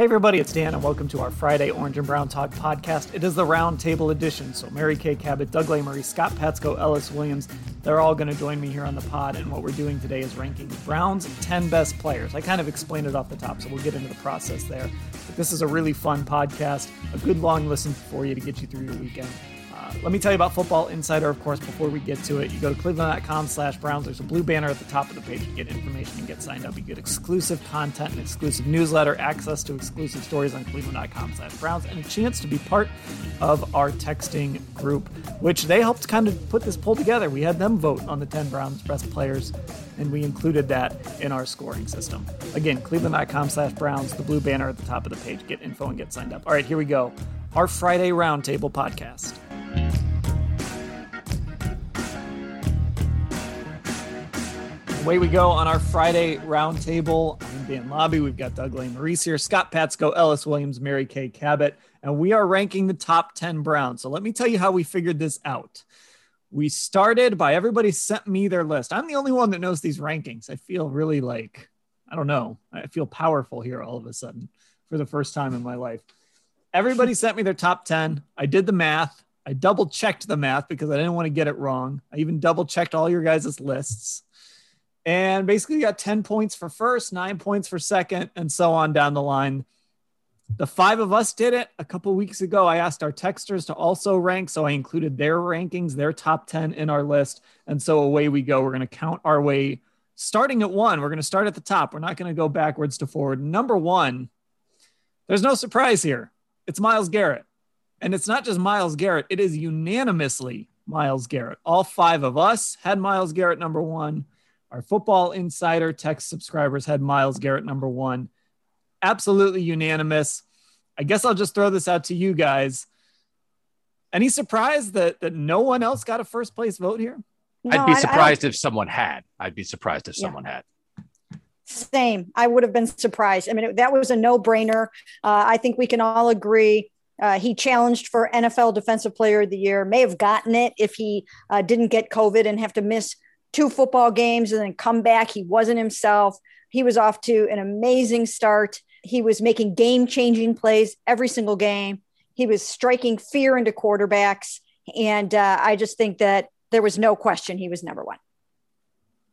Hey everybody, it's Dan, and welcome to our Friday Orange and Brown Talk podcast. It is the roundtable edition, so Mary Kay Cabot, Doug Lesmerises, Scott Patsko, Ellis Williams, they're all going to join me here on the pod, and what we're doing today is ranking the Browns' 10 best players. I kind of explained it off the top, so we'll get into the process there. But this is a really fun podcast, a good long listen for you to get you through your weekend. Let me tell you about Football Insider, of course, before we get to it. You go to cleveland.com slash Browns. There's a blue banner at the top of the page. You get information and get signed up. You get exclusive content and exclusive newsletter, access to exclusive stories on cleveland.com slash Browns, and a chance to be part of our texting group, which they helped kind of put this poll together. We had them vote on the 10 Browns best players, and we included that in our scoring system. Again, cleveland.com slash Browns, the blue banner at the top of the page. Get info and get signed up. All right, here we go. Our Friday Roundtable podcast. Away we go on our Friday roundtable. I'm Dan Labbe. We've got Doug Lesmerises here, Scott Patsko, Ellis Williams, Mary Kay Cabot, and we are ranking the top 10 Browns. So let me tell you how we figured this out. We started by everybody sent me their list. I'm the only one that knows these rankings. I feel really like, I don't know, I feel powerful here all of a sudden for the first time in my life. Everybody sent me their top 10. I did the math. I double checked the math because I didn't want to get it wrong. I even double checked all your guys' lists and basically got 10 points for first, nine points for second, and so on down the line. The five of us did it a couple weeks ago. I asked our texters to also rank, so I included their rankings, their top 10 in our list. And so away we go. We're going to count our way starting at one. We're going to start at the top. We're not going to go backwards to forward. Number one, there's no surprise here. It's Myles Garrett. And it's not just Myles Garrett, it is unanimously Myles Garrett. All five of us had Myles Garrett number one. Our Football Insider text subscribers had Myles Garrett number one. Absolutely unanimous. I guess I'll just throw this out to you guys. Any surprise that that no one else got a first place vote here? No, I'd be surprised I, I if someone had. I'd be surprised if yeah. someone had. Same. I would have been surprised. I mean, that was a no brainer. Uh, I think we can all agree. Uh, he challenged for NFL Defensive Player of the Year, may have gotten it if he uh, didn't get COVID and have to miss two football games and then come back. He wasn't himself. He was off to an amazing start. He was making game changing plays every single game. He was striking fear into quarterbacks. And uh, I just think that there was no question he was number one.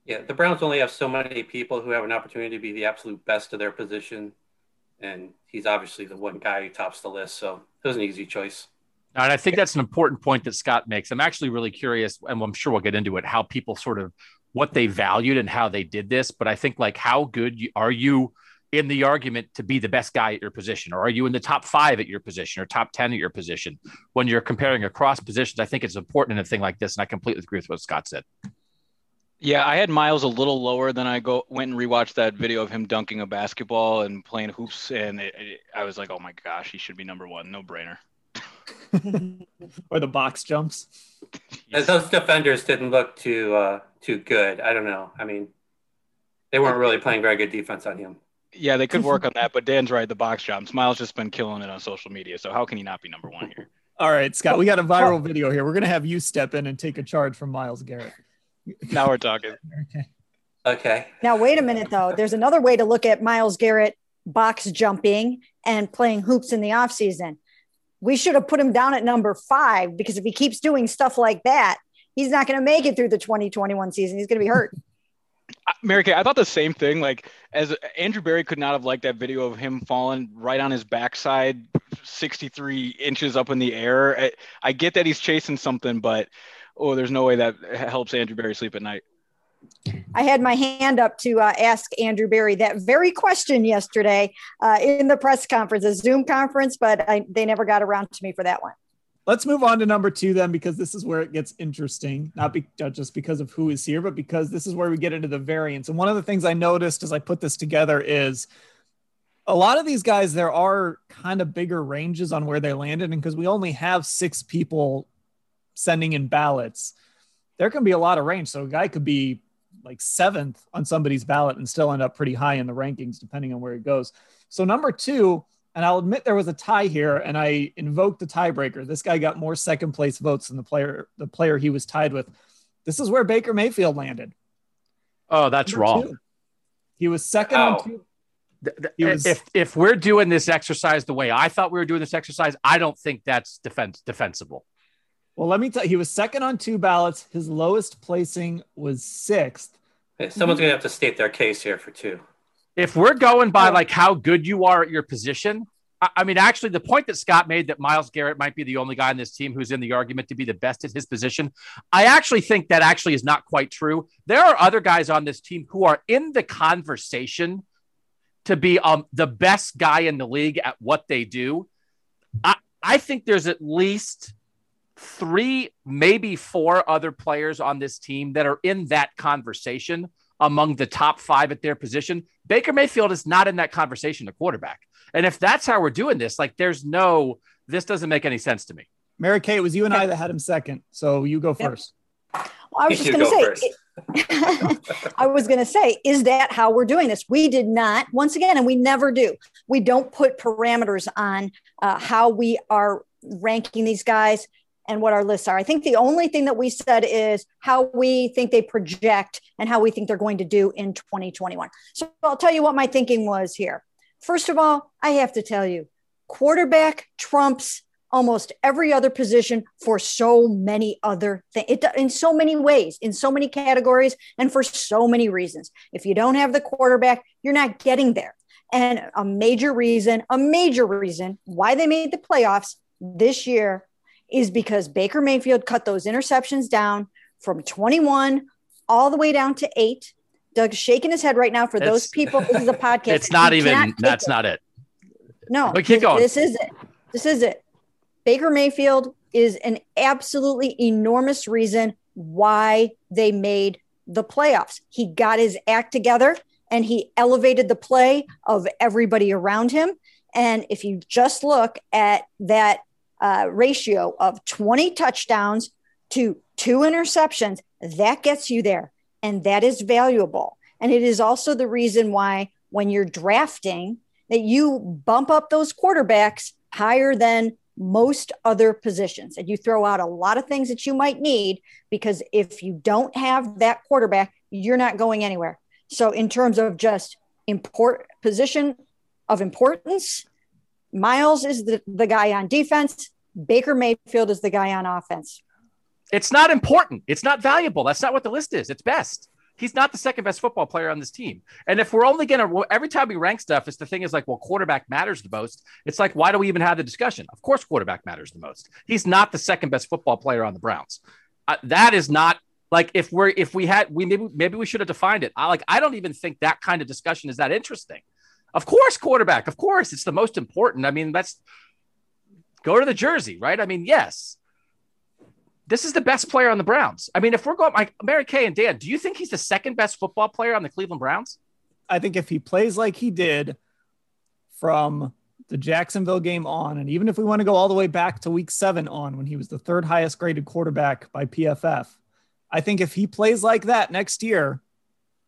Yeah, the Browns only have so many people who have an opportunity to be the absolute best of their position. And he's obviously the one guy who tops the list. So it was an easy choice. And I think that's an important point that Scott makes. I'm actually really curious, and I'm sure we'll get into it, how people sort of what they valued and how they did this. But I think like how good you, are you in the argument to be the best guy at your position, or are you in the top five at your position or top ten at your position when you're comparing across positions? I think it's important in a thing like this, and I completely agree with what Scott said. Yeah, I had Myles a little lower than I go went and rewatched that video of him dunking a basketball and playing hoops, and it, it, I was like, oh my gosh, he should be number one, no brainer. Or the box jumps. those defenders didn't look too uh, too good. I don't know. I mean, they weren't really playing very good defense on him. Yeah, they could work on that, but Dan's right. The box jumps. Myles just been killing it on social media, so how can he not be number one here? All right, Scott, we got a viral video here. We're gonna have you step in and take a charge from Myles Garrett. Now we're talking. okay. Okay. Now wait a minute though. There's another way to look at Myles Garrett box jumping and playing hoops in the offseason we should have put him down at number five because if he keeps doing stuff like that, he's not going to make it through the 2021 season. He's going to be hurt. Mary Kay, I thought the same thing. Like, as Andrew Berry could not have liked that video of him falling right on his backside, 63 inches up in the air. I, I get that he's chasing something, but oh, there's no way that helps Andrew Berry sleep at night. I had my hand up to uh, ask Andrew Berry that very question yesterday uh, in the press conference, a Zoom conference, but I, they never got around to me for that one. let's move on to number two then, because this is where it gets interesting. Not, be, not just because of who is here, but because this is where we get into the variance. And one of the things I noticed as I put this together is a lot of these guys, there are kind of bigger ranges on where they landed. And because we only have six people sending in ballots, there can be a lot of range. So a guy could be like seventh on somebody's ballot and still end up pretty high in the rankings, depending on where it goes. So number two, and I'll admit there was a tie here, and I invoked the tiebreaker. This guy got more second place votes than the player the player he was tied with. This is where Baker Mayfield landed. Oh, that's number wrong. Two. He was second on oh. two. Was, if if we're doing this exercise the way I thought we were doing this exercise, I don't think that's defense defensible. Well, let me tell you, he was second on two ballots. His lowest placing was sixth. Hey, someone's going to have to state their case here for two. If we're going by like how good you are at your position, I, I mean, actually, the point that Scott made that Myles Garrett might be the only guy in this team who's in the argument to be the best at his position, I actually think that actually is not quite true. There are other guys on this team who are in the conversation to be um, the best guy in the league at what they do. I, I think there's at least three, maybe four other players on this team that are in that conversation among the top five at their position. Baker Mayfield is not in that conversation, the quarterback. And if that's how we're doing this, like there's no, this doesn't make any sense to me. Mary Kay, it was you and I that had him second. So you go first. Well, I was just going to say, I was going to say, is that how we're doing this? We did not, once again, and we never do. We don't put parameters on uh, how we are ranking these guys and what our lists are. I think the only thing that we said is how we think they project and how we think they're going to do in 2021. So I'll tell you what my thinking was here. First of all, I have to tell you, quarterback trumps almost every other position for so many other things in so many ways in so many categories and for so many reasons if you don't have the quarterback you're not getting there and a major reason a major reason why they made the playoffs this year is because Baker Mayfield cut those interceptions down from 21 all the way down to eight. Doug's shaking his head right now for it's, those people. This is a podcast. It's not even, that's not it. No, but keep going. This is it. This is it. Baker Mayfield is an absolutely enormous reason why they made the playoffs. He got his act together and he elevated the play of everybody around him. And if you just look at that uh, ratio of 20 touchdowns to two interceptions, that gets you there. And that is valuable. And it is also the reason why when you're drafting, that you bump up those quarterbacks higher than most other positions. And you throw out a lot of things that you might need because if you don't have that quarterback, you're not going anywhere. So, in terms of just import position of importance, Myles is the, the guy on defense. Baker Mayfield is the guy on offense. It's not important. It's not valuable. That's not what the list is. It's best. He's not the second best football player on this team. And if we're only going to, every time we rank stuff, it's the thing is like, well, quarterback matters the most. It's like, why do we even have the discussion? Of course, quarterback matters the most. He's not the second best football player on the Browns. Uh, that is not like if we're if we had we maybe maybe we should have defined it. I like I don't even think that kind of discussion is that interesting. Of course, quarterback. Of course, it's the most important. I mean, that's go to the jersey, right? I mean, yes, this is the best player on the Browns. I mean, if we're going like Mary Kay and Dan, do you think he's the second best football player on the Cleveland Browns? I think if he plays like he did from the Jacksonville game on, and even if we want to go all the way back to week seven on when he was the third highest graded quarterback by PFF, I think if he plays like that next year,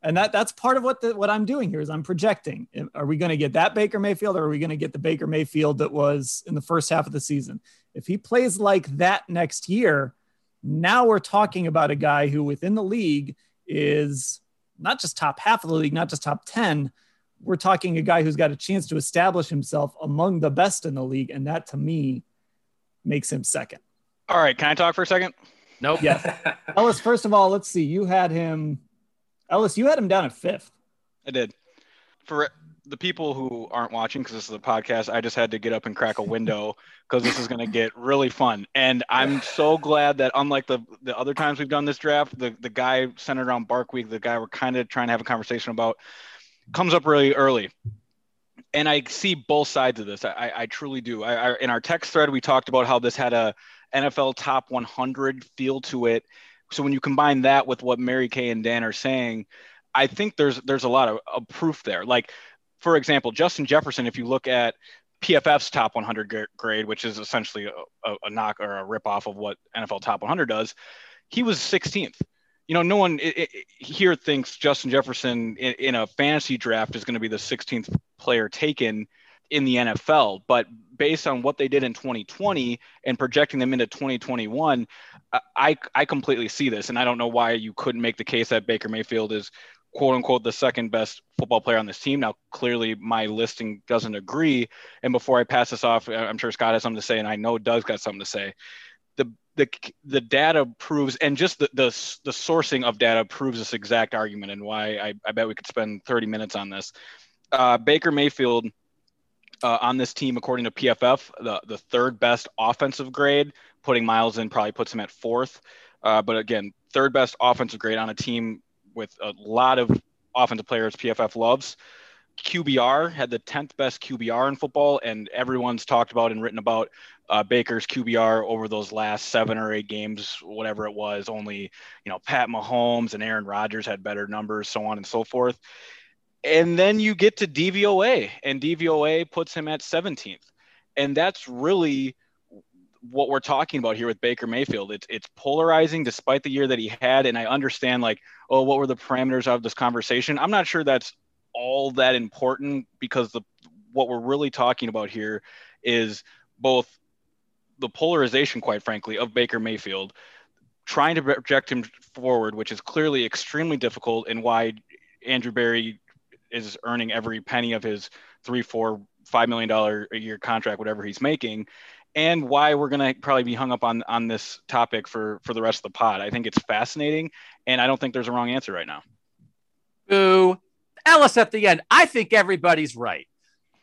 and that that's part of what the, what I'm doing here is I'm projecting. Are we going to get that Baker Mayfield, or are we going to get the Baker Mayfield that was in the first half of the season? If he plays like that next year, now we're talking about a guy who within the league is not just top half of the league, not just top 10. We're talking a guy who's got a chance to establish himself among the best in the league. And that to me makes him second. All right. Can I talk for a second? Nope. Yes. Ellis, first of all, let's see. You had him, Ellis, you had him down at fifth. I did. For the people who aren't watching because this is a podcast, I just had to get up and crack a window because this is going to get really fun. And I'm so glad that unlike the the other times we've done this draft, the the guy centered around Bark Week, the guy we're kind of trying to have a conversation about, comes up really early. And I see both sides of this. I, I truly do. I, I, in our text thread, we talked about how this had a NFL top 100 feel to it. So when you combine that with what Mary Kay and Dan are saying, I think there's there's a lot of, of proof there. Like, for example, Justin Jefferson, if you look at PFF's top 100 grade, which is essentially a, a knock or a ripoff of what NFL top 100 does, he was 16th. You know, no one it, it, here thinks Justin Jefferson in, in a fantasy draft is going to be the 16th player taken in the NFL. But based on what they did in 2020 and projecting them into 2021, I, I completely see this. And I don't know why you couldn't make the case that Baker Mayfield is quote unquote the second best football player on this team. Now, clearly my listing doesn't agree. And before I pass this off, I'm sure Scott has something to say, and I know Doug's got something to say. The the the data proves, and just the the, the sourcing of data proves this exact argument, and why I, I bet we could spend 30 minutes on this. Uh, Baker Mayfield uh, on this team, according to PFF, the, the third best offensive grade. Putting Myles in probably puts him at fourth. Uh, but again, third best offensive grade on a team with a lot of offensive players PFF loves. QBR had the 10th best QBR in football, and everyone's talked about and written about uh, Baker's QBR over those last seven or eight games, whatever it was. Only, you know, Pat Mahomes and Aaron Rodgers had better numbers, so on and so forth. And then you get to DVOA, and DVOA puts him at 17th. And that's really what we're talking about here with Baker Mayfield. It's it's polarizing despite the year that he had. And I understand like, oh, what were the parameters of this conversation? I'm not sure that's all that important because the what we're really talking about here is both the polarization, quite frankly, of Baker Mayfield, trying to project him forward, which is clearly extremely difficult, and why Andrew Berry is earning every penny of his three, four, five million dollar a year contract, whatever he's making, and why we're gonna probably be hung up on on this topic for for the rest of the pod. I think it's fascinating, and I don't think there's a wrong answer right now. Boo, Ellis at the end. I think everybody's right.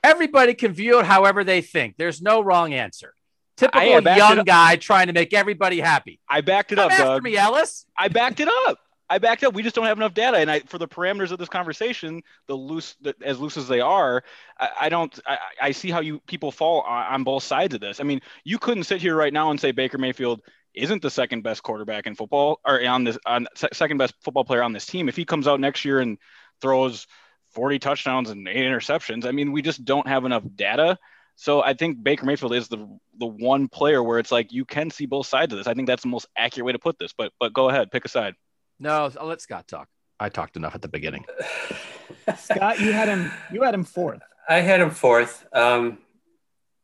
Everybody can view it however they think. There's no wrong answer. Typical young guy trying to make everybody happy. I backed it Come up, after Doug. me, Ellis. I backed it up. I backed up. We just don't have enough data, and I, for the parameters of this conversation, the loose, the, as loose as they are, I, I don't. I, I, see how you people fall on, on, both sides of this. I mean, you couldn't sit here right now and say Baker Mayfield isn't the second best quarterback in football, or on this on second best football player on this team. If he comes out next year and throws 40 touchdowns and eight interceptions, I mean, we just don't have enough data. So I think Baker Mayfield is the the one player where it's like you can see both sides of this. I think that's the most accurate way to put this. But but go ahead, pick a side. No, I'll let Scott talk. I talked enough at the beginning. Scott, you had him. You had him fourth. I had him fourth. Um,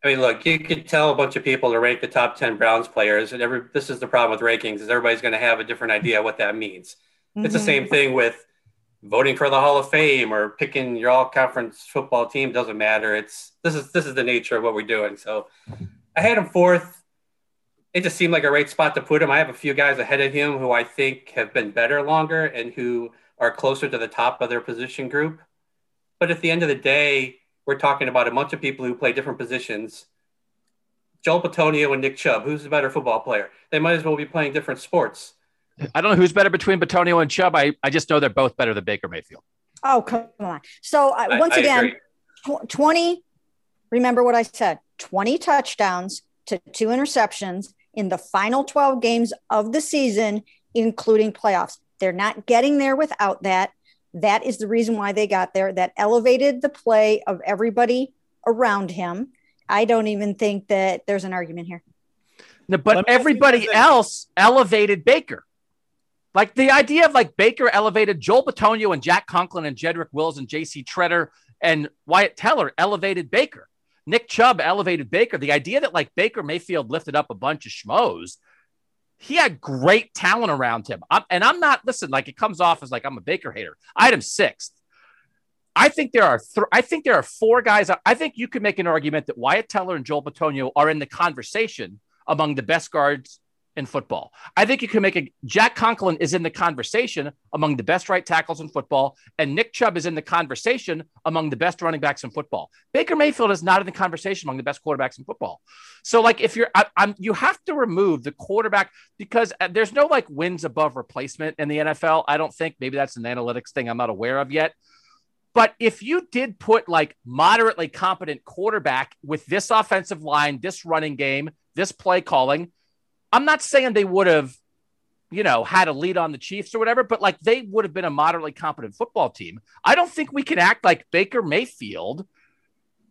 I mean, look, you could tell a bunch of people to rank the top ten Browns players, and every this is the problem with rankings is everybody's going to have a different idea what that means. Mm-hmm. It's the mm-hmm. same thing with voting for the Hall of Fame or picking your all conference football team. Doesn't matter. It's this is this is the nature of what we're doing. So, I had him fourth it just seemed like a right spot to put him. I have a few guys ahead of him who I think have been better longer and who are closer to the top of their position group. But at the end of the day, we're talking about a bunch of people who play different positions. Joel Bitonio and Nick Chubb, who's the better football player? They might as well be playing different sports. I don't know who's better between Bitonio and Chubb. I, I just know they're both better than Baker Mayfield. Oh, come on. So uh, once I, I again, tw- 20, remember what I said 20 touchdowns to two interceptions in the final 12 games of the season, including playoffs. They're not getting there without that. That is the reason why they got there. That elevated the play of everybody around him. I don't even think that there's an argument here. No, but everybody else elevated Baker. Like the idea of like Baker elevated Joel Bitonio and Jack Conklin and Jedrick Wills and J.C. Tretter and Wyatt Teller elevated Baker. Nick Chubb elevated Baker. The idea that like Baker Mayfield lifted up a bunch of schmoes, he had great talent around him. I'm, and I'm not, listen, like it comes off as like I'm a Baker hater. Item sixth. I think there are th- I think there are four guys. I think you could make an argument that Wyatt Teller and Joel Bitonio are in the conversation among the best guards in football. I think you can make a Jack Conklin is in the conversation among the best right tackles in football, and Nick Chubb is in the conversation among the best running backs in football. Baker Mayfield is not in the conversation among the best quarterbacks in football. So, like, if you're, I, am you have to remove the quarterback because uh, there's no like wins above replacement in the NFL. I don't think maybe that's an analytics thing I'm not aware of yet. But if you did put like moderately competent quarterback with this offensive line, this running game, this play calling, I'm not saying they would have, you know, had a lead on the Chiefs or whatever, but like they would have been a moderately competent football team. I don't think we can act like Baker Mayfield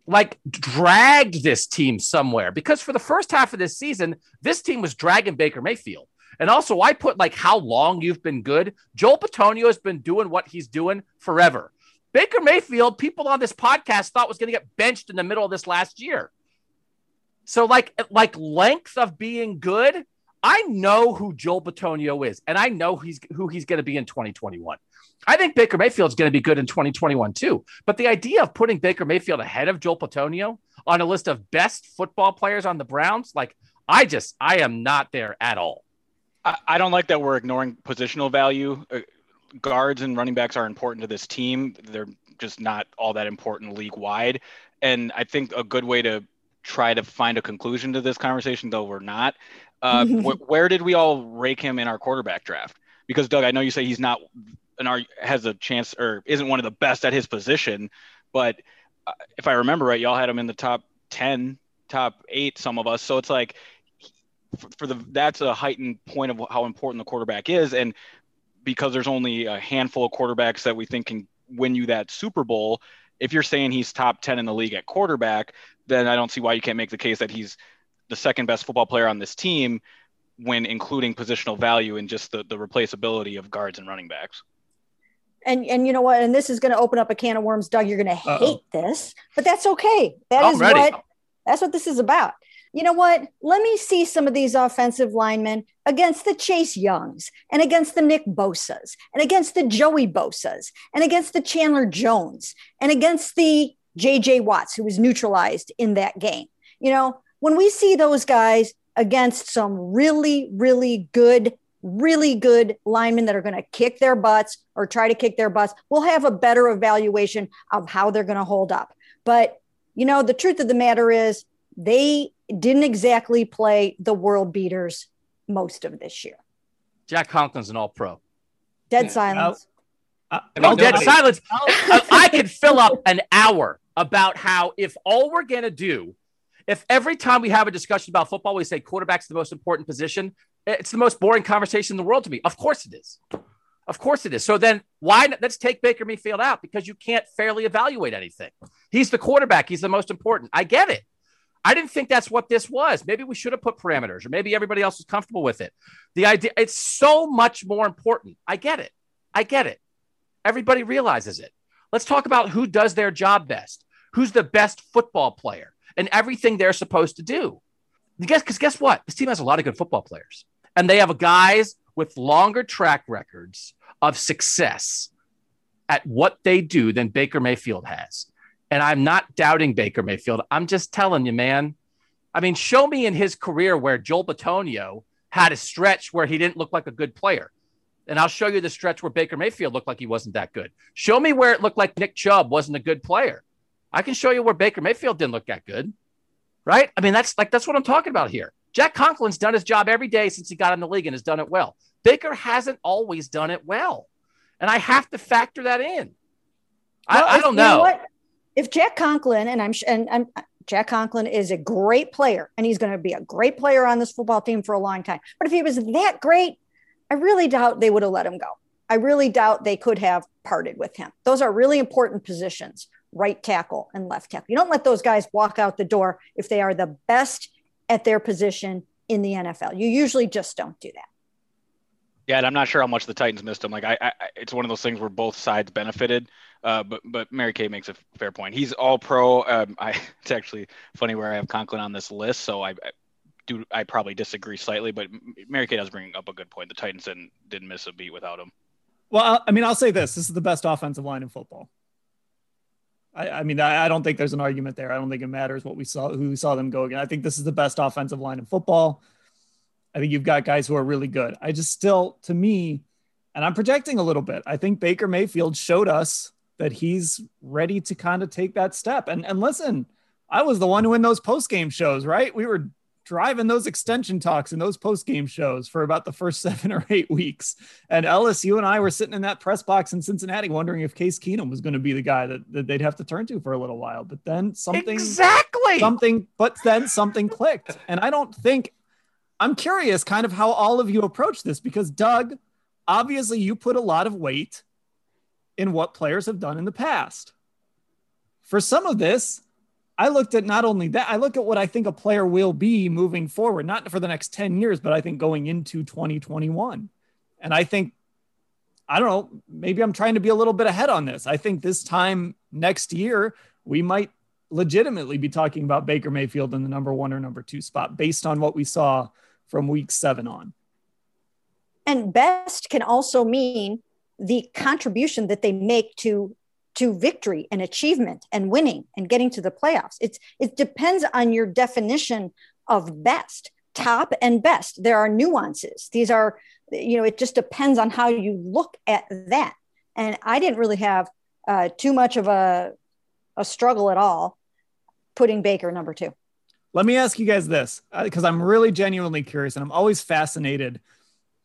like dragged this team somewhere because for the first half of this season, this team was dragging Baker Mayfield. And also, I put like how long you've been good. Joel Bitonio has been doing what he's doing forever. Baker Mayfield, people on this podcast thought was going to get benched in the middle of this last year. So, like, like length of being good, I know who Joel Bitonio is, and I know he's who he's going to be in 2021. I think Baker Mayfield's going to be good in 2021 too. But the idea of putting Baker Mayfield ahead of Joel Bitonio on a list of best football players on the Browns, like I just I am not there at all. I, I don't like that we're ignoring positional value. Uh, guards and running backs are important to this team. They're just not all that important league wide. And I think a good way to try to find a conclusion to this conversation, though we're not, uh, wh- where did we all rake him in our quarterback draft? Because Doug, I know you say he's not an has a chance or isn't one of the best at his position, but uh, if I remember right, y'all had him in the top ten, top eight, some of us. So it's like for the that's a heightened point of how important the quarterback is, and because there's only a handful of quarterbacks that we think can win you that Super Bowl. If you're saying he's top 10 in the league at quarterback, then I don't see why you can't make the case that he's the second best football player on this team when including positional value and just the, the replaceability of guards and running backs. And and you know what? And this is going to open up a can of worms, Doug. You're going to hate this, but that's okay. That I'm is ready. what that's what this is about. You know what? Let me see some of these offensive linemen against the Chase Youngs and against the Nick Bosas and against the Joey Bosas and against the Chandler Jones and against the JJ Watts, who was neutralized in that game. You know, when we see those guys against some really, really good really good linemen that are going to kick their butts or try to kick their butts, we'll have a better evaluation of how they're going to hold up. But, you know, the truth of the matter is they didn't exactly play the world beaters most of this year. Jack Conklin's an all pro. Dead silence. Uh, no, dead silence. I could fill up an hour about how if all we're going to do, if every time we have a discussion about football, we say quarterback's the most important position, it's the most boring conversation in the world to me. Of course it is. Of course it is. So then why not, let's take Baker Mayfield out because you can't fairly evaluate anything. He's the quarterback. He's the most important. I get it. I didn't think that's what this was. Maybe we should have put parameters or maybe everybody else was comfortable with it. The idea it's so much more important. I get it. I get it. Everybody realizes it. Let's talk about who does their job best. Who's the best football player and everything they're supposed to do. Guess because guess what? This team has a lot of good football players and they have guys with longer track records of success at what they do than Baker Mayfield has. And I'm not doubting Baker Mayfield. I'm just telling you, man. I mean, show me in his career where Joel Bitonio had a stretch where he didn't look like a good player. And I'll show you the stretch where Baker Mayfield looked like he wasn't that good. Show me where it looked like Nick Chubb wasn't a good player. I can show you where Baker Mayfield didn't look that good. Right? I mean, that's like that's what I'm talking about here. Jack Conklin's done his job every day since he got in the league and has done it well. Baker hasn't always done it well. And I have to factor that in. Well, I, I, don't know. know if Jack Conklin, and I'm, and I'm, Jack Conklin is a great player and he's going to be a great player on this football team for a long time. But if he was that great, I really doubt they would have let him go. I really doubt they could have parted with him. Those are really important positions, right tackle and left tackle. You don't let those guys walk out the door if they are the best at their position in the NFL. You usually just don't do that. Yeah, and I'm not sure how much the Titans missed him. Like, I, I it's one of those things where both sides benefited. Uh, but but Mary Kay makes a fair point. He's all pro. Um, I it's actually funny where I have Conklin on this list, so I, I do I probably disagree slightly, but Mary Kay does bring up a good point. The Titans didn't didn't miss a beat without him. Well, I mean, I'll say this: this is the best offensive line in football. I, I mean, I, I, don't think there's an argument there. I don't think it matters what we saw, who we saw them go again. I think this is the best offensive line in football. I think you've got guys who are really good. I just still, to me, and I'm projecting a little bit. I think Baker Mayfield showed us that he's ready to kind of take that step. And and listen, I was the one who in those post game shows, right? We were driving those extension talks and those post game shows for about the first seven or eight weeks. And Ellis, you and I were sitting in that press box in Cincinnati wondering if Case Keenum was going to be the guy that, that they'd have to turn to for a little while. But then something exactly something, but then something clicked. And I don't think I'm curious kind of how all of you approach this because Doug, obviously you put a lot of weight in what players have done in the past. For some of this, I looked at not only that, I look at what I think a player will be moving forward, not for the next 10 years, but I think going into 2021. And I think, I don't know, maybe I'm trying to be a little bit ahead on this. I think this time next year, we might legitimately be talking about Baker Mayfield in the number one or number two spot based on what we saw from week seven on. And best can also mean the contribution that they make to to victory and achievement and winning and getting to the playoffs. It's it depends on your definition of best, top and best. There are nuances. These are, you know, it just depends on how you look at that. And I didn't really have uh, too much of a a struggle at all putting Baker number two. Let me ask you guys this because uh, I'm really genuinely curious and I'm always fascinated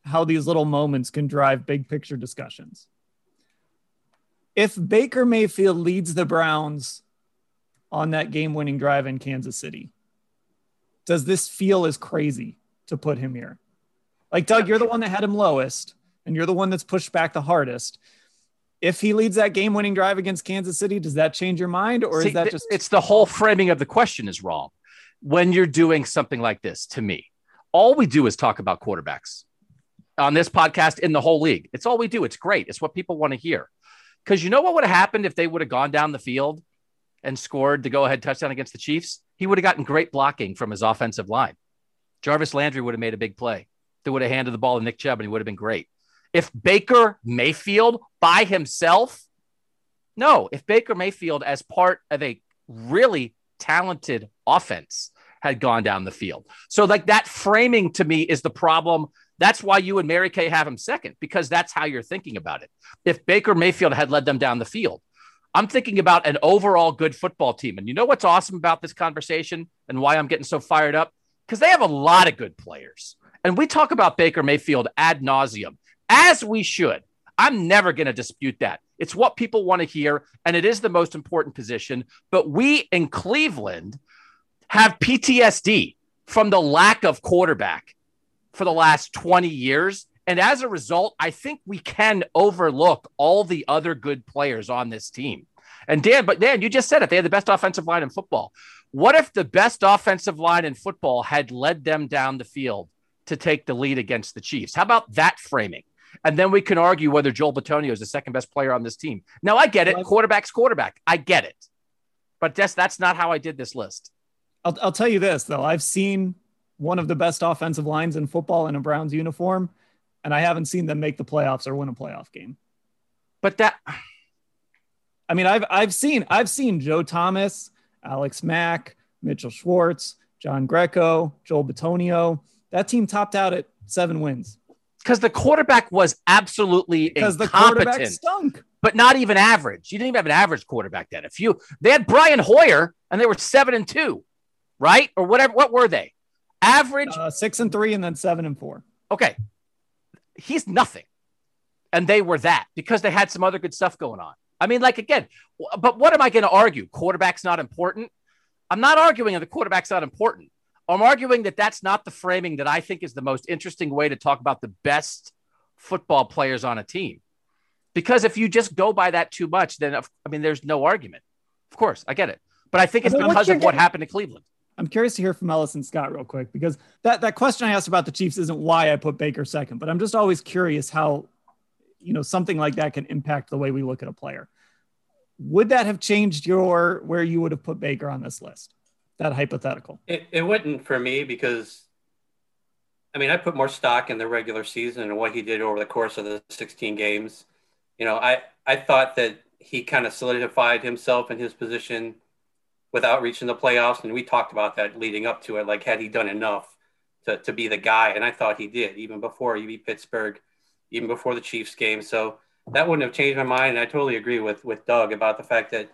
how these little moments can drive big picture discussions. If Baker Mayfield leads the Browns on that game winning drive in Kansas City, does this feel as crazy to put him here? Like, Doug, you're the one that had him lowest and you're the one that's pushed back the hardest. If he leads that game winning drive against Kansas City, does that change your mind or See, is that just. It's the whole framing of the question is wrong when you're doing something like this to me. All we do is talk about quarterbacks on this podcast in the whole league. It's all we do. It's great. It's what people want to hear. Because you know what would have happened if they would have gone down the field and scored the go ahead touchdown against the Chiefs? He would have gotten great blocking from his offensive line. Jarvis Landry would have made a big play. They would have handed the ball to Nick Chubb and he would have been great. If Baker Mayfield by himself, no, if Baker Mayfield as part of a really talented offense had gone down the field. So, like that framing to me is the problem that's why you and Mary Kay have him second, because that's how you're thinking about it. If Baker Mayfield had led them down the field, I'm thinking about an overall good football team. And you know what's awesome about this conversation and why I'm getting so fired up? Because they have a lot of good players. And we talk about Baker Mayfield ad nauseum, as we should. I'm never going to dispute that. It's what people want to hear, and it is the most important position. But we in Cleveland have PTSD from the lack of quarterback for the last 20 years. And as a result, I think we can overlook all the other good players on this team. And Dan, but Dan, you just said it. They had the best offensive line in football. What if the best offensive line in football had led them down the field to take the lead against the Chiefs? How about that framing? And then we can argue whether Joel Bitonio is the second best player on this team. Now, I get it. Quarterback's quarterback. I get it. But that's, that's not how I did this list. I'll, I'll tell you this, though. I've seen one of the best offensive lines in football in a Browns uniform, and I haven't seen them make the playoffs or win a playoff game. But that, I mean, I've I've seen I've seen Joe Thomas, Alex Mack, Mitchell Schwartz, John Greco, Joel Bitonio. That team topped out at seven wins because the quarterback was absolutely because the quarterback stunk, but not even average. You didn't even have an average quarterback then. If you they had Brian Hoyer and they were seven and two, right or whatever. What were they? Average uh, six and three, and then seven and four. Okay, he's nothing, and they were that because they had some other good stuff going on. I mean, like again, but what am I going to argue? Quarterback's not important. I'm not arguing that the quarterback's not important. I'm arguing that that's not the framing that I think is the most interesting way to talk about the best football players on a team. Because if you just go by that too much, then I mean, there's no argument. Of course, I get it, but I think it's because of what happened to Cleveland. I'm curious to hear from Ellison Scott real quick because that that question I asked about the Chiefs isn't why I put Baker second, but I'm just always curious how you know something like that can impact the way we look at a player. Would that have changed your where you would have put Baker on this list? That hypothetical. It, it wouldn't for me because I mean I put more stock in the regular season and what he did over the course of the 16 games. You know, I I thought that he kind of solidified himself in his position without reaching the playoffs. And we talked about that leading up to it. Like, had he done enough to, to be the guy? And I thought he did, even before he beat Pittsburgh, even before the Chiefs game. So that wouldn't have changed my mind. And I totally agree with, with Doug about the fact that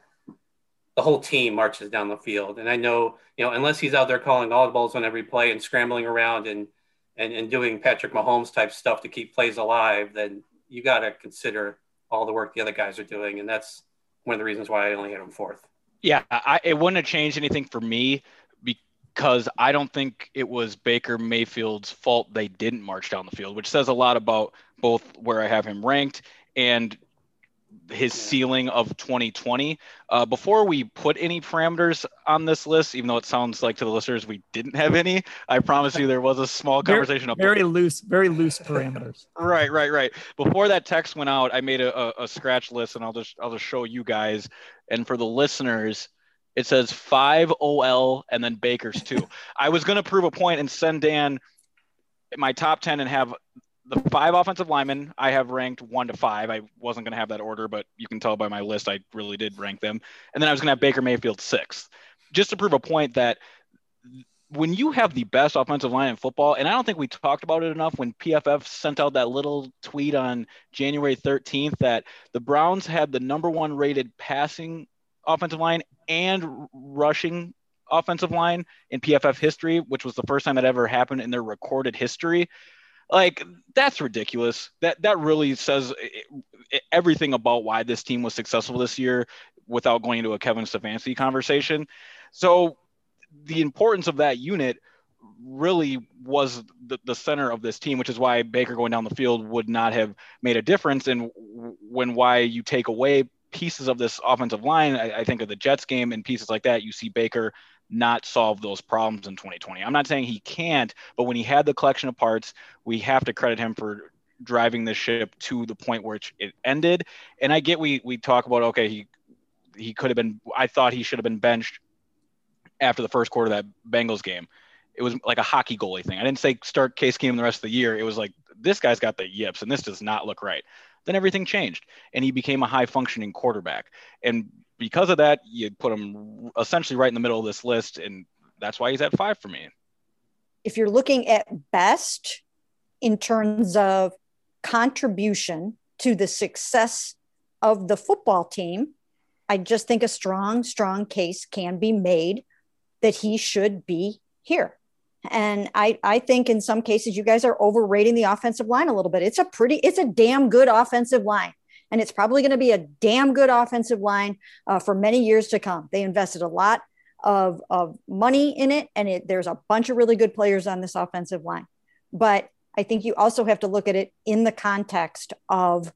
the whole team marches down the field. And I know, you know, unless he's out there calling audibles on every play and scrambling around and, and, and doing Patrick Mahomes type stuff to keep plays alive, then you got to consider all the work the other guys are doing. And that's one of the reasons why I only had him fourth. Yeah, I, it wouldn't have changed anything for me. Because I don't think it was Baker Mayfield's fault they didn't march down the field, which says a lot about both where I have him ranked and his ceiling of 2020. Uh, before we put any parameters on this list, even though it sounds like to the listeners we didn't have any, I promise you there was a small conversation very, very loose, very loose parameters. right, right, right. Before that text went out, I made a, a, a scratch list, and I'll just I'll just show you guys, and for the listeners. It says five OL and then Baker's two. I was going to prove a point and send Dan my top 10 and have the five offensive linemen I have ranked one to five. I wasn't going to have that order, but you can tell by my list I really did rank them. And then I was going to have Baker Mayfield sixth, just to prove a point that when you have the best offensive line in football, and I don't think we talked about it enough when PFF sent out that little tweet on January 13th that the Browns had the number one rated passing offensive line and rushing offensive line in PFF history, which was the first time that ever happened in their recorded history. Like that's ridiculous. That that really says everything about why this team was successful this year without going into a kevin stefanski conversation. So the importance of that unit really was the, the center of this team which is why baker going down the field would not have made a difference and when why you take away pieces of this offensive line I, I think of the jets game and pieces like that you see baker not solve those problems in 2020. I'm not saying he can't, but when he had the collection of parts, we have to credit him for driving the ship to the point where it ended. And I get we we talk about okay, he he could have been. I thought he should have been benched after the first quarter of that Bengals game. It was like a hockey goalie thing. I didn't say start Case Keenum the rest of the year. It was like this guy's got the yips, and this does not look right. Then everything changed, and he became a high functioning quarterback. And because of that, you put him essentially right in the middle of this list, and that's why he's at five for me. If you're looking at best in terms of contribution to the success of the football team, I just think a strong, strong case can be made that he should be here. And I, I think in some cases you guys are overrating the offensive line a little bit. It's a pretty, it's a damn good offensive line and it's probably going to be a damn good offensive line uh, for many years to come. They invested a lot of, of money in it, and it, there's a bunch of really good players on this offensive line. But I think you also have to look at it in the context of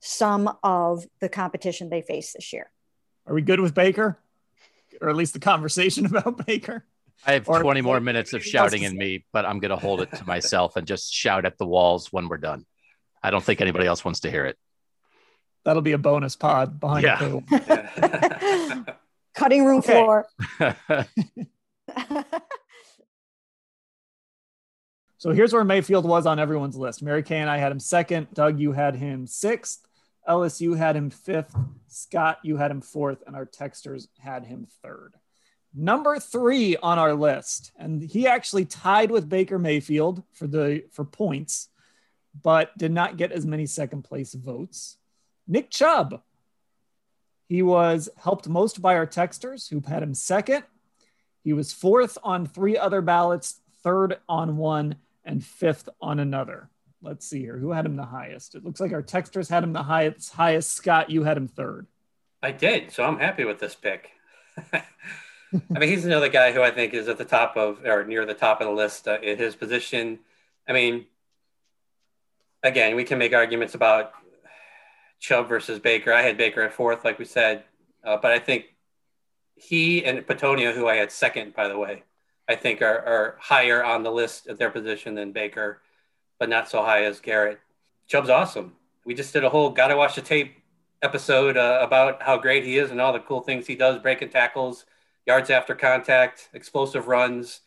some of the competition they face this year. Are we good with Baker? Or at least the conversation about Baker? I have or 20 more minutes of shouting in me, but I'm going to hold it to myself and just shout at the walls when we're done. I don't think anybody else wants to hear it. That'll be a bonus pod behind yeah. the Cutting room floor. so here's where Mayfield was on everyone's list. Mary Kay and I had him second. Doug, you had him sixth. Ellis, you had him fifth. Scott, you had him fourth. And our texters had him third. Number three on our list, and he actually tied with Baker Mayfield for the for points, but did not get as many second place votes. Nick Chubb. He was helped most by our texters who had him second. He was fourth on three other ballots, third on one, and fifth on another. Let's see here. Who had him the highest? It looks like our texters had him the highest. Highest. Scott, you had him third. I did. So I'm happy with this pick. I mean, he's another guy who I think is at the top of or near the top of the list uh, in his position. I mean, again, we can make arguments about Chubb versus Baker. I had Baker at fourth, like we said, uh, but I think he and Bitonio, who I had second, by the way, I think are, are higher on the list at their position than Baker, but not so high as Garrett. Chubb's awesome. We just did a whole gotta watch the tape episode uh, about how great he is and all the cool things he does, breaking tackles, yards after contact, explosive runs.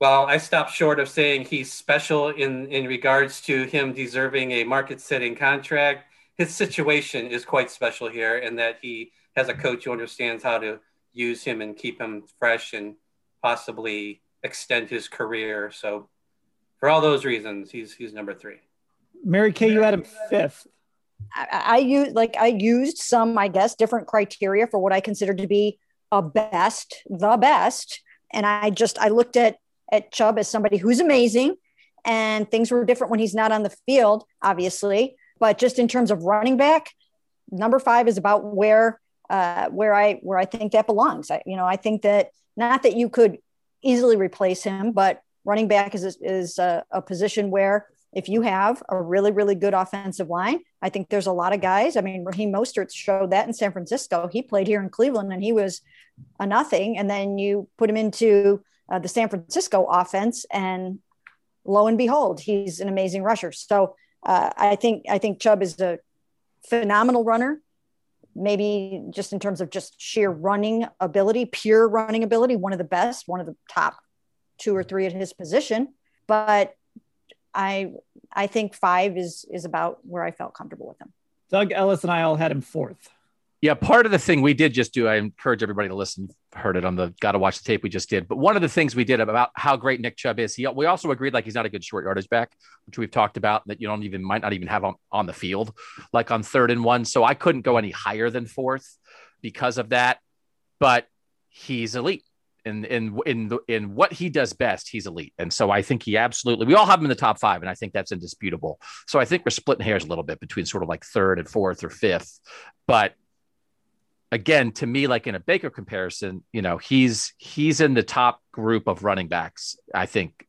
Well, I stopped short of saying he's special in in regards to him deserving a market setting contract his situation is quite special here in that he has a coach who understands how to use him and keep him fresh and possibly extend his career. So for all those reasons, he's he's number three. Mary Kay, you had him fifth. I, I use like I used some, I guess, different criteria for what I consider to be a best, the best. And I just I looked at at Chubb as somebody who's amazing, and things were different when he's not on the field, obviously. But just in terms of running back, number five is about where uh, where I where I think that belongs. I, you know, I think that not that you could easily replace him, but running back is, is a, a position where if you have a really, really good offensive line, I think there's a lot of guys. I mean, Raheem Mostert showed that in San Francisco. He played here in Cleveland and he was a nothing. And then you put him into uh, the San Francisco offense, and lo and behold, he's an amazing rusher. So uh, I think I think Chubb is a phenomenal runner. Maybe just in terms of just sheer running ability, pure running ability, one of the best, one of the top two or three at his position. But I I think five is is about where I felt comfortable with him. Doug Ellis and I all had him fourth. Yeah, part of the thing we did just do, I encourage everybody to listen. Heard it on the got to watch the tape we just did. But one of the things we did about how great Nick Chubb is, he we also agreed like he's not a good short yardage back, which we've talked about that you don't even might not even have on, on the field, like on third and one. So I couldn't go any higher than fourth because of that. But he's elite in in in the, in what he does best, he's elite. And so I think he absolutely we all have him in the top five, and I think that's indisputable. So I think we're splitting hairs a little bit between sort of like third and fourth or fifth. But again, to me, like in a Baker comparison, you know, he's he's in the top group of running backs. I think,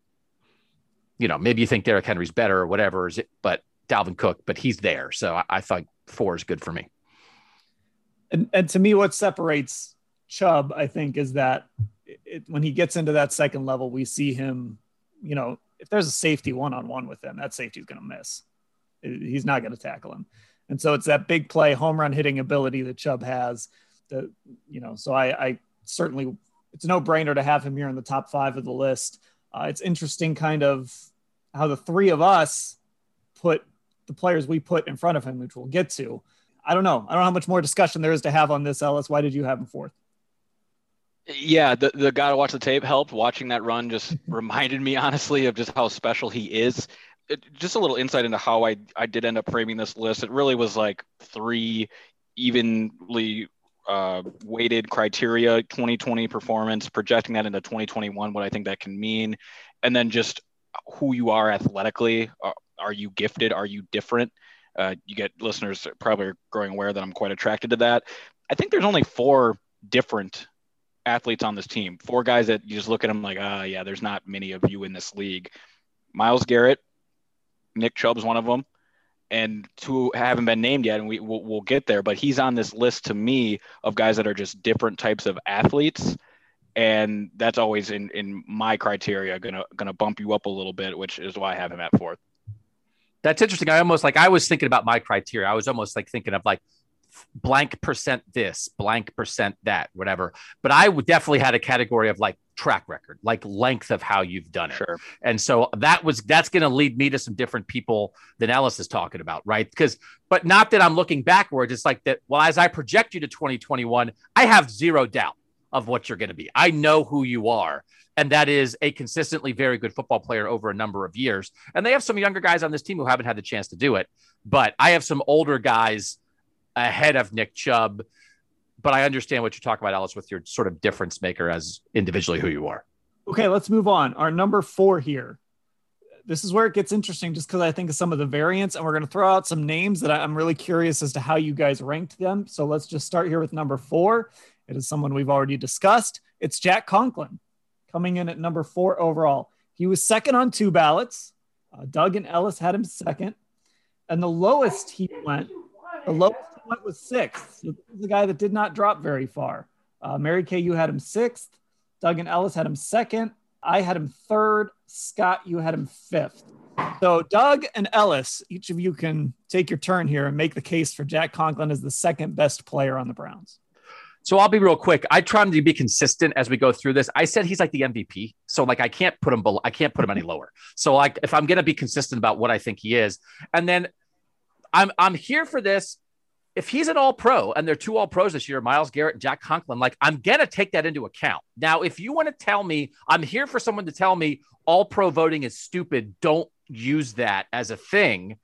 you know, maybe you think Derrick Henry's better or whatever, is it, but Dalvin Cook, but he's there. So I, I thought four is good for me. And, and to me, what separates Chubb, I think, is that it, when he gets into that second level, we see him, you know, if there's a safety one on one with him, that safety is going to miss. He's not going to tackle him. And so it's that big play home run hitting ability that Chubb has. That you know, so I, I certainly it's no brainer to have him here in the top five of the list. Uh, it's interesting, kind of how the three of us put the players we put in front of him, which we'll get to. I don't know. I don't know how much more discussion there is to have on this, Ellis. Why did you have him fourth? Yeah, the the guy to watch the tape helped. Watching that run just reminded me honestly of just how special he is. It, just a little insight into how I I did end up framing this list. It really was like three evenly uh, weighted criteria 2020 performance projecting that into 2021 what i think that can mean and then just who you are athletically. Are, uh, are you gifted? Are you different? Uh, you get listeners probably growing aware that i'm quite attracted to that. I think there's only four different athletes on this team four guys that you just look at them like ah yeah there's not many of you in this league Myles Garrett Nick Chubb's one of them, and two haven't been named yet, and we we'll, we'll get there. But he's on this list to me of guys that are just different types of athletes, and that's always in in my criteria gonna gonna bump you up a little bit, which is why I have him at fourth. That's interesting. I almost like I was thinking about my criteria. I was almost like thinking of like blank percent this, blank percent that, whatever. But I would definitely had a category of like track record, like length of how you've done it. Sure. And so that was that's going to lead me to some different people than Ellis is talking about, right? Because, but not that I'm looking backwards. It's like that. Well, as I project you to 2021, I have zero doubt of what you're going to be. I know who you are. And that is a consistently very good football player over a number of years. And they have some younger guys on this team who haven't had the chance to do it. But I have some older guys ahead of Nick Chubb. But I understand what you're talking about, Ellis, with your sort of difference maker as individually who you are. Okay, let's move on. Our number four here. This is where it gets interesting just because I think of some of the variants, and we're going to throw out some names that I'm really curious as to how you guys ranked them. So let's just start here with number four. It is someone we've already discussed. It's Jack Conklin coming in at number four overall. He was second on two ballots. Uh, Doug and Ellis had him second. And the lowest he went, the lowest went with sixth. The guy that did not drop very far. Uh, Mary Kay, you had him sixth. Doug and Ellis had him second. I had him third. Scott, you had him fifth. So Doug and Ellis, each of you can take your turn here and make the case for Jack Conklin as the second best player on the Browns. So I'll be real quick. I try to be consistent as we go through this. I said he's like the MVP. So like I can't put him below, I can't put him any lower. So like if I'm gonna be consistent about what I think he is, and then I'm I'm here for this if he's an all pro and there are two all pros this year, Myles Garrett and Jack Conklin, like I'm going to take that into account. Now, if you want to tell me, I'm here for someone to tell me all pro voting is stupid, don't use that as a thing.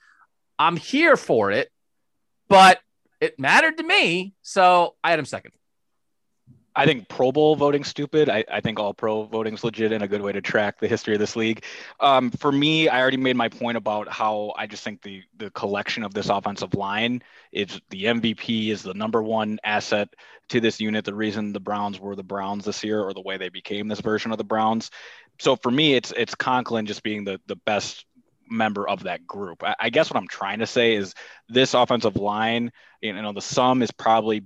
I'm here for it, but it mattered to me. So I had him second. I think Pro Bowl voting stupid. I, I think all pro voting's legit and a good way to track the history of this league. Um, for me, I already made my point about how I just think the the collection of this offensive line is the MVP is the number one asset to this unit. The reason the Browns were the Browns this year, or the way they became this version of the Browns. So for me, it's it's Conklin just being the the best member of that group. I, I guess what I'm trying to say is this offensive line, you know, the sum is probably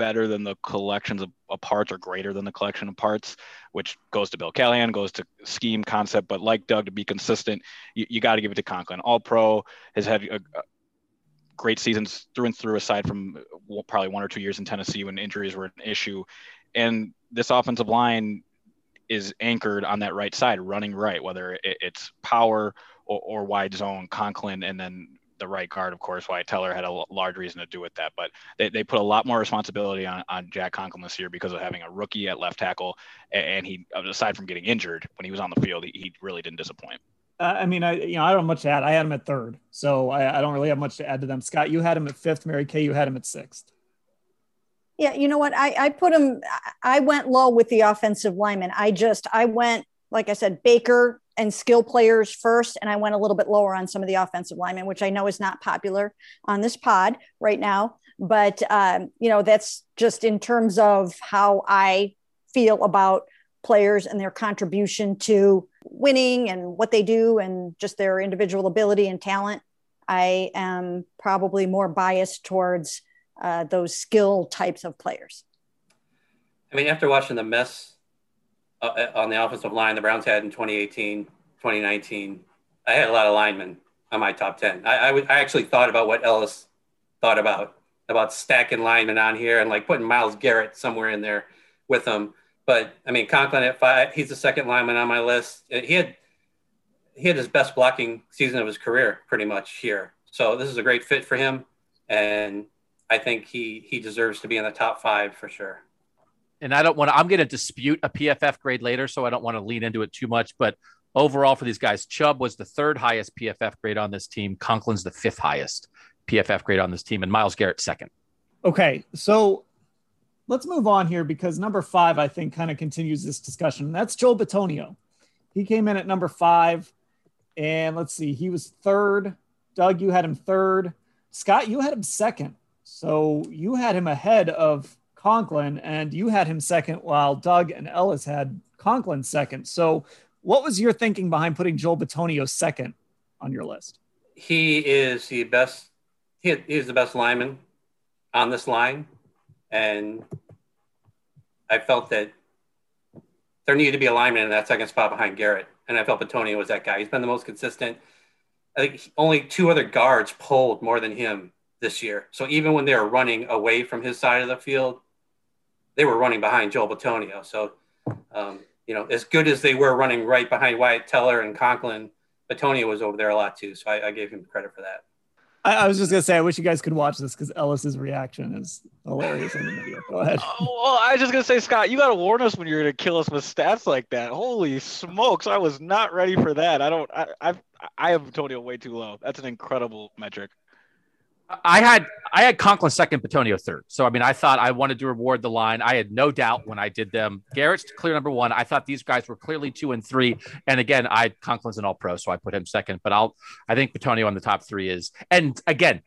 better than the collections of, of, parts or greater than the collection of parts, which goes to Bill Callahan, goes to scheme concept. But like Doug, to be consistent, you, you got to give it to Conklin. All pro has had a, a great seasons through and through, aside from uh, probably one or two years in Tennessee when injuries were an issue. And this offensive line is anchored on that right side, running right, whether it's power or, or wide zone, Conklin, and then the right guard, of course, Wyatt Teller had a large reason to do with that. But they, they put a lot more responsibility on, on Jack Conklin this year because of having a rookie at left tackle. And he, aside from getting injured when he was on the field, he, he really didn't disappoint. Uh, I mean, I you know I don't have much to add. I had him at third, so I, I don't really have much to add to them. Scott, you had him at fifth. Mary Kay, you had him at sixth. Yeah, you know what? I, I put him. I went low with the offensive lineman. I just I went like I said, Baker and skill players first, and I went a little bit lower on some of the offensive linemen, which I know is not popular on this pod right now. But um, you know, that's just in terms of how I feel about players and their contribution to winning and what they do and just their individual ability and talent. I am probably more biased towards uh, those skill types of players. I mean, after watching the mess uh, on the offensive line the Browns had in 2018, 2019, I had a lot of linemen on my top 10. I, I, w- I actually thought about what Ellis thought about, about stacking linemen on here and like putting Myles Garrett somewhere in there with them. But I mean, Conklin at five, he's the second lineman on my list. He had, he had his best blocking season of his career pretty much here. So this is a great fit for him. And I think he, he deserves to be in the top five for sure and I don't want to, I'm going to dispute a PFF grade later, so I don't want to lean into it too much. But overall, for these guys, Chubb was the third highest PFF grade on this team. Conklin's the fifth highest PFF grade on this team, and Myles Garrett second. Okay. So let's move on here because number five, I think, kind of continues this discussion. That's Joel Bitonio. He came in at number five. And let's see, he was third. Doug, you had him third. Scott, you had him second. So you had him ahead of Conklin, and you had him second, while Doug and Ellis had Conklin second. So, what was your thinking behind putting Joel Bitonio second on your list? He is the best. He is the best lineman on this line, and I felt that there needed to be a lineman in that second spot behind Garrett, and I felt Bitonio was that guy. He's been the most consistent. I think only two other guards pulled more than him this year. So even when they were running away from his side of the field, they were running behind Joel Bitonio. So, um, you know, as good as they were running right behind Wyatt Teller and Conklin, Bitonio was over there a lot too. So I, I gave him credit for that. I, I, was just gonna say, I wish you guys could watch this because Ellis's reaction is hilarious in the video. Go ahead. Oh, well, I was just gonna say, Scott, you gotta warn us when you're gonna kill us with stats like that. Holy smokes, I was not ready for that. I don't. I I've, I have Bitonio way too low. That's an incredible metric. I had I had Conklin second, Bitonio third. So I mean, I thought I wanted to reward the line. I had no doubt when I did them. Garrett's clear number one. I thought these guys were clearly two and three. And again, I Conklin's an All Pro, so I put him second. But I'll I think Bitonio on the top three is and again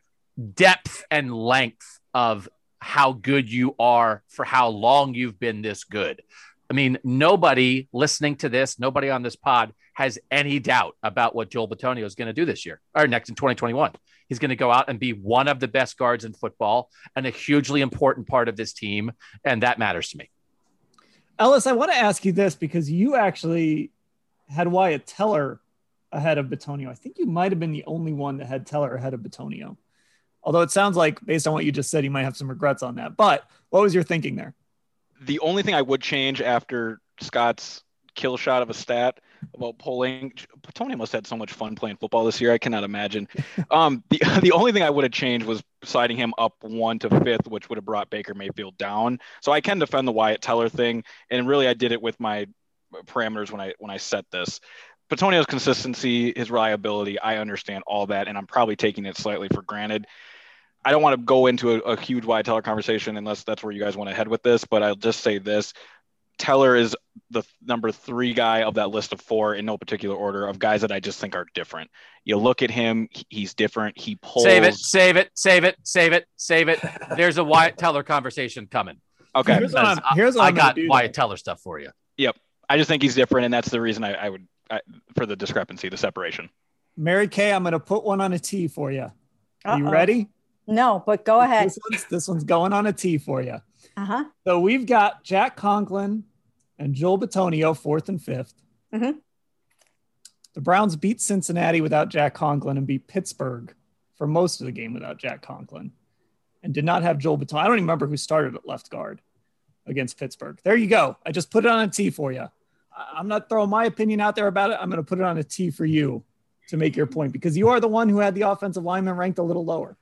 depth and length of how good you are for how long you've been this good. I mean, nobody listening to this, nobody on this pod has any doubt about what Joel Bitonio is going to do this year or next in 2021. He's going to go out and be one of the best guards in football and a hugely important part of this team. And that matters to me. Ellis, I want to ask you this because you actually had Wyatt Teller ahead of Bitonio. I think you might have been the only one that had Teller ahead of Bitonio. Although it sounds like, based on what you just said, you might have some regrets on that. But what was your thinking there? The only thing I would change after Scott's kill shot of a stat about polling. Tony must have had so much fun playing football this year. I cannot imagine. Um, the the only thing I would have changed was siding him up one to fifth, which would have brought Baker Mayfield down. So I can defend the Wyatt Teller thing, and really I did it with my parameters when I when I set this. Bitonio's consistency, his reliability, I understand all that, and I'm probably taking it slightly for granted. I don't want to go into a, a huge Wyatt Teller conversation unless that's where you guys want to head with this, but I'll just say this. Teller is the number three guy of that list of four in no particular order of guys that I just think are different. You look at him, he's different. He pulls. Save it, save it, save it, save it, save it. There's a Wyatt Teller conversation coming. Okay. Here's what I'm- here's what I I'm got do, Wyatt. Teller stuff for you. Yep. I just think he's different, and that's the reason I, I would I, for the discrepancy, the separation. Mary Kay, I'm going to put one on a T for you. Are you Uh-oh. ready? No, but go ahead. This one's, this one's going on a T for you. Uh huh. So we've got Jack Conklin and Joel Bitonio fourth and 5th Mhm. The Browns beat Cincinnati without Jack Conklin and beat Pittsburgh for most of the game without Jack Conklin and did not have Joel Bitonio. I don't even remember who started at left guard against Pittsburgh. There you go. I just put it on a T for you. I'm not throwing my opinion out there about it. I'm going to put it on a T for you to make your point because you are the one who had the offensive lineman ranked a little lower.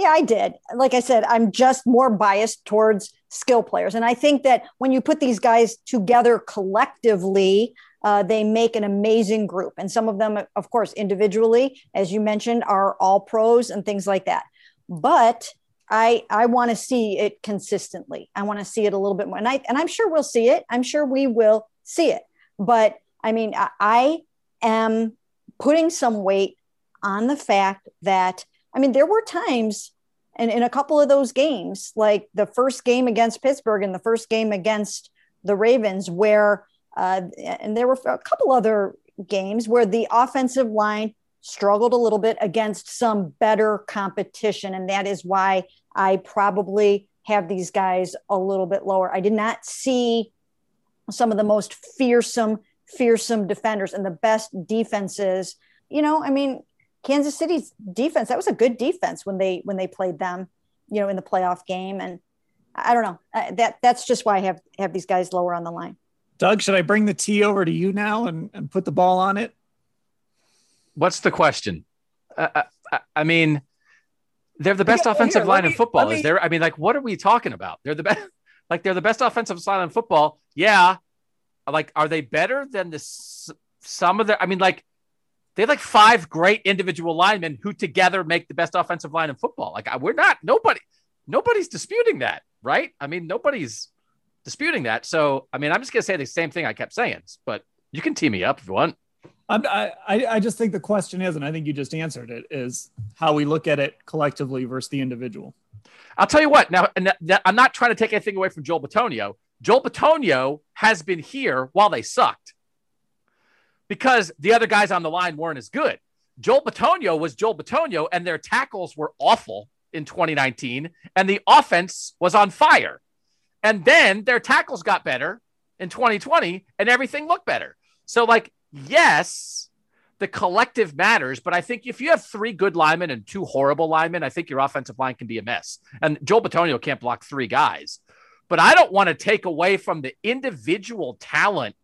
Yeah, I did. Like I said, I'm just more biased towards skill players. And I think that when you put these guys together collectively, uh, they make an amazing group. And some of them, of course, individually, as you mentioned, are all pros and things like that. But I I want to see it consistently. I want to see it a little bit more. And I and I'm sure we'll see it. I'm sure we will see it. But I mean, I, I am putting some weight on the fact that I mean, there were times and in a couple of those games, like the first game against Pittsburgh and the first game against the Ravens, where uh, and there were a couple other games where the offensive line struggled a little bit against some better competition, and that is why I probably have these guys a little bit lower. I did not see some of the most fearsome, fearsome defenders and the best defenses. You know, I mean, Kansas City's defense, that was a good defense when they when they played them, you know, in the playoff game. And I don't know. Uh, that that's just why I have have these guys lower on the line. Doug, should I bring the T over to you now and, and put the ball on it? What's the question? Uh, I, I mean, they're the best Here- offensive here, line let in football. let Is there? I mean, like, what are we talking about? They're the best. Like, they're the best offensive line in football. Yeah. Like, are they better than the s- some of the? I mean, like, they have like five great individual linemen who together make the best offensive line in football. Like, we're not nobody. Nobody's disputing that, right? I mean, nobody's disputing that. So, I mean, I'm just gonna say the same thing I kept saying, but you can tee me up if you want. I'm, I, I just think the question is, and I think you just answered it, is how we look at it collectively versus the individual. I'll tell you what. Now, and that, that- I'm not trying to take anything away from Joel Bitonio. Joel Bitonio has been here while they sucked because the other guys on the line weren't as good. Joel Bitonio was Joel Bitonio, and their tackles were awful in 2019, and the offense was on fire. And then their tackles got better in 2020, and everything looked better. So, like, yes, the collective matters, but I think if you have three good linemen and two horrible linemen, I think your offensive line can be a mess. And Joel Bitonio can't block three guys. But I don't want to take away from the individual talent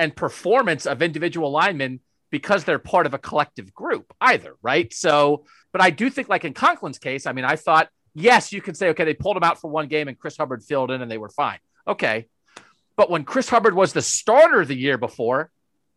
and performance of individual linemen because they're part of a collective group either, right? So, but I do think, like in Conklin's case, I mean, I thought, yes, you can say, okay, they pulled him out for one game and Chris Hubbard filled in and they were fine. Okay. But when Chris Hubbard was the starter the year before,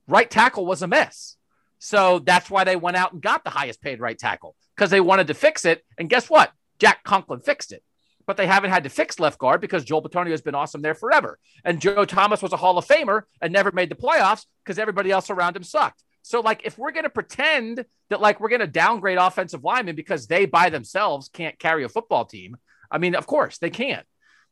right tackle was a mess. So that's why they went out and got the highest paid right tackle because they wanted to fix it. And guess what? Jack Conklin fixed it. But they haven't had to fix left guard because Joel Bitonio has been awesome there forever. And Joe Thomas was a Hall of Famer and never made the playoffs because everybody else around him sucked. So, like, if we're going to pretend that, like, we're going to downgrade offensive linemen because they by themselves can't carry a football team, I mean, of course they can't.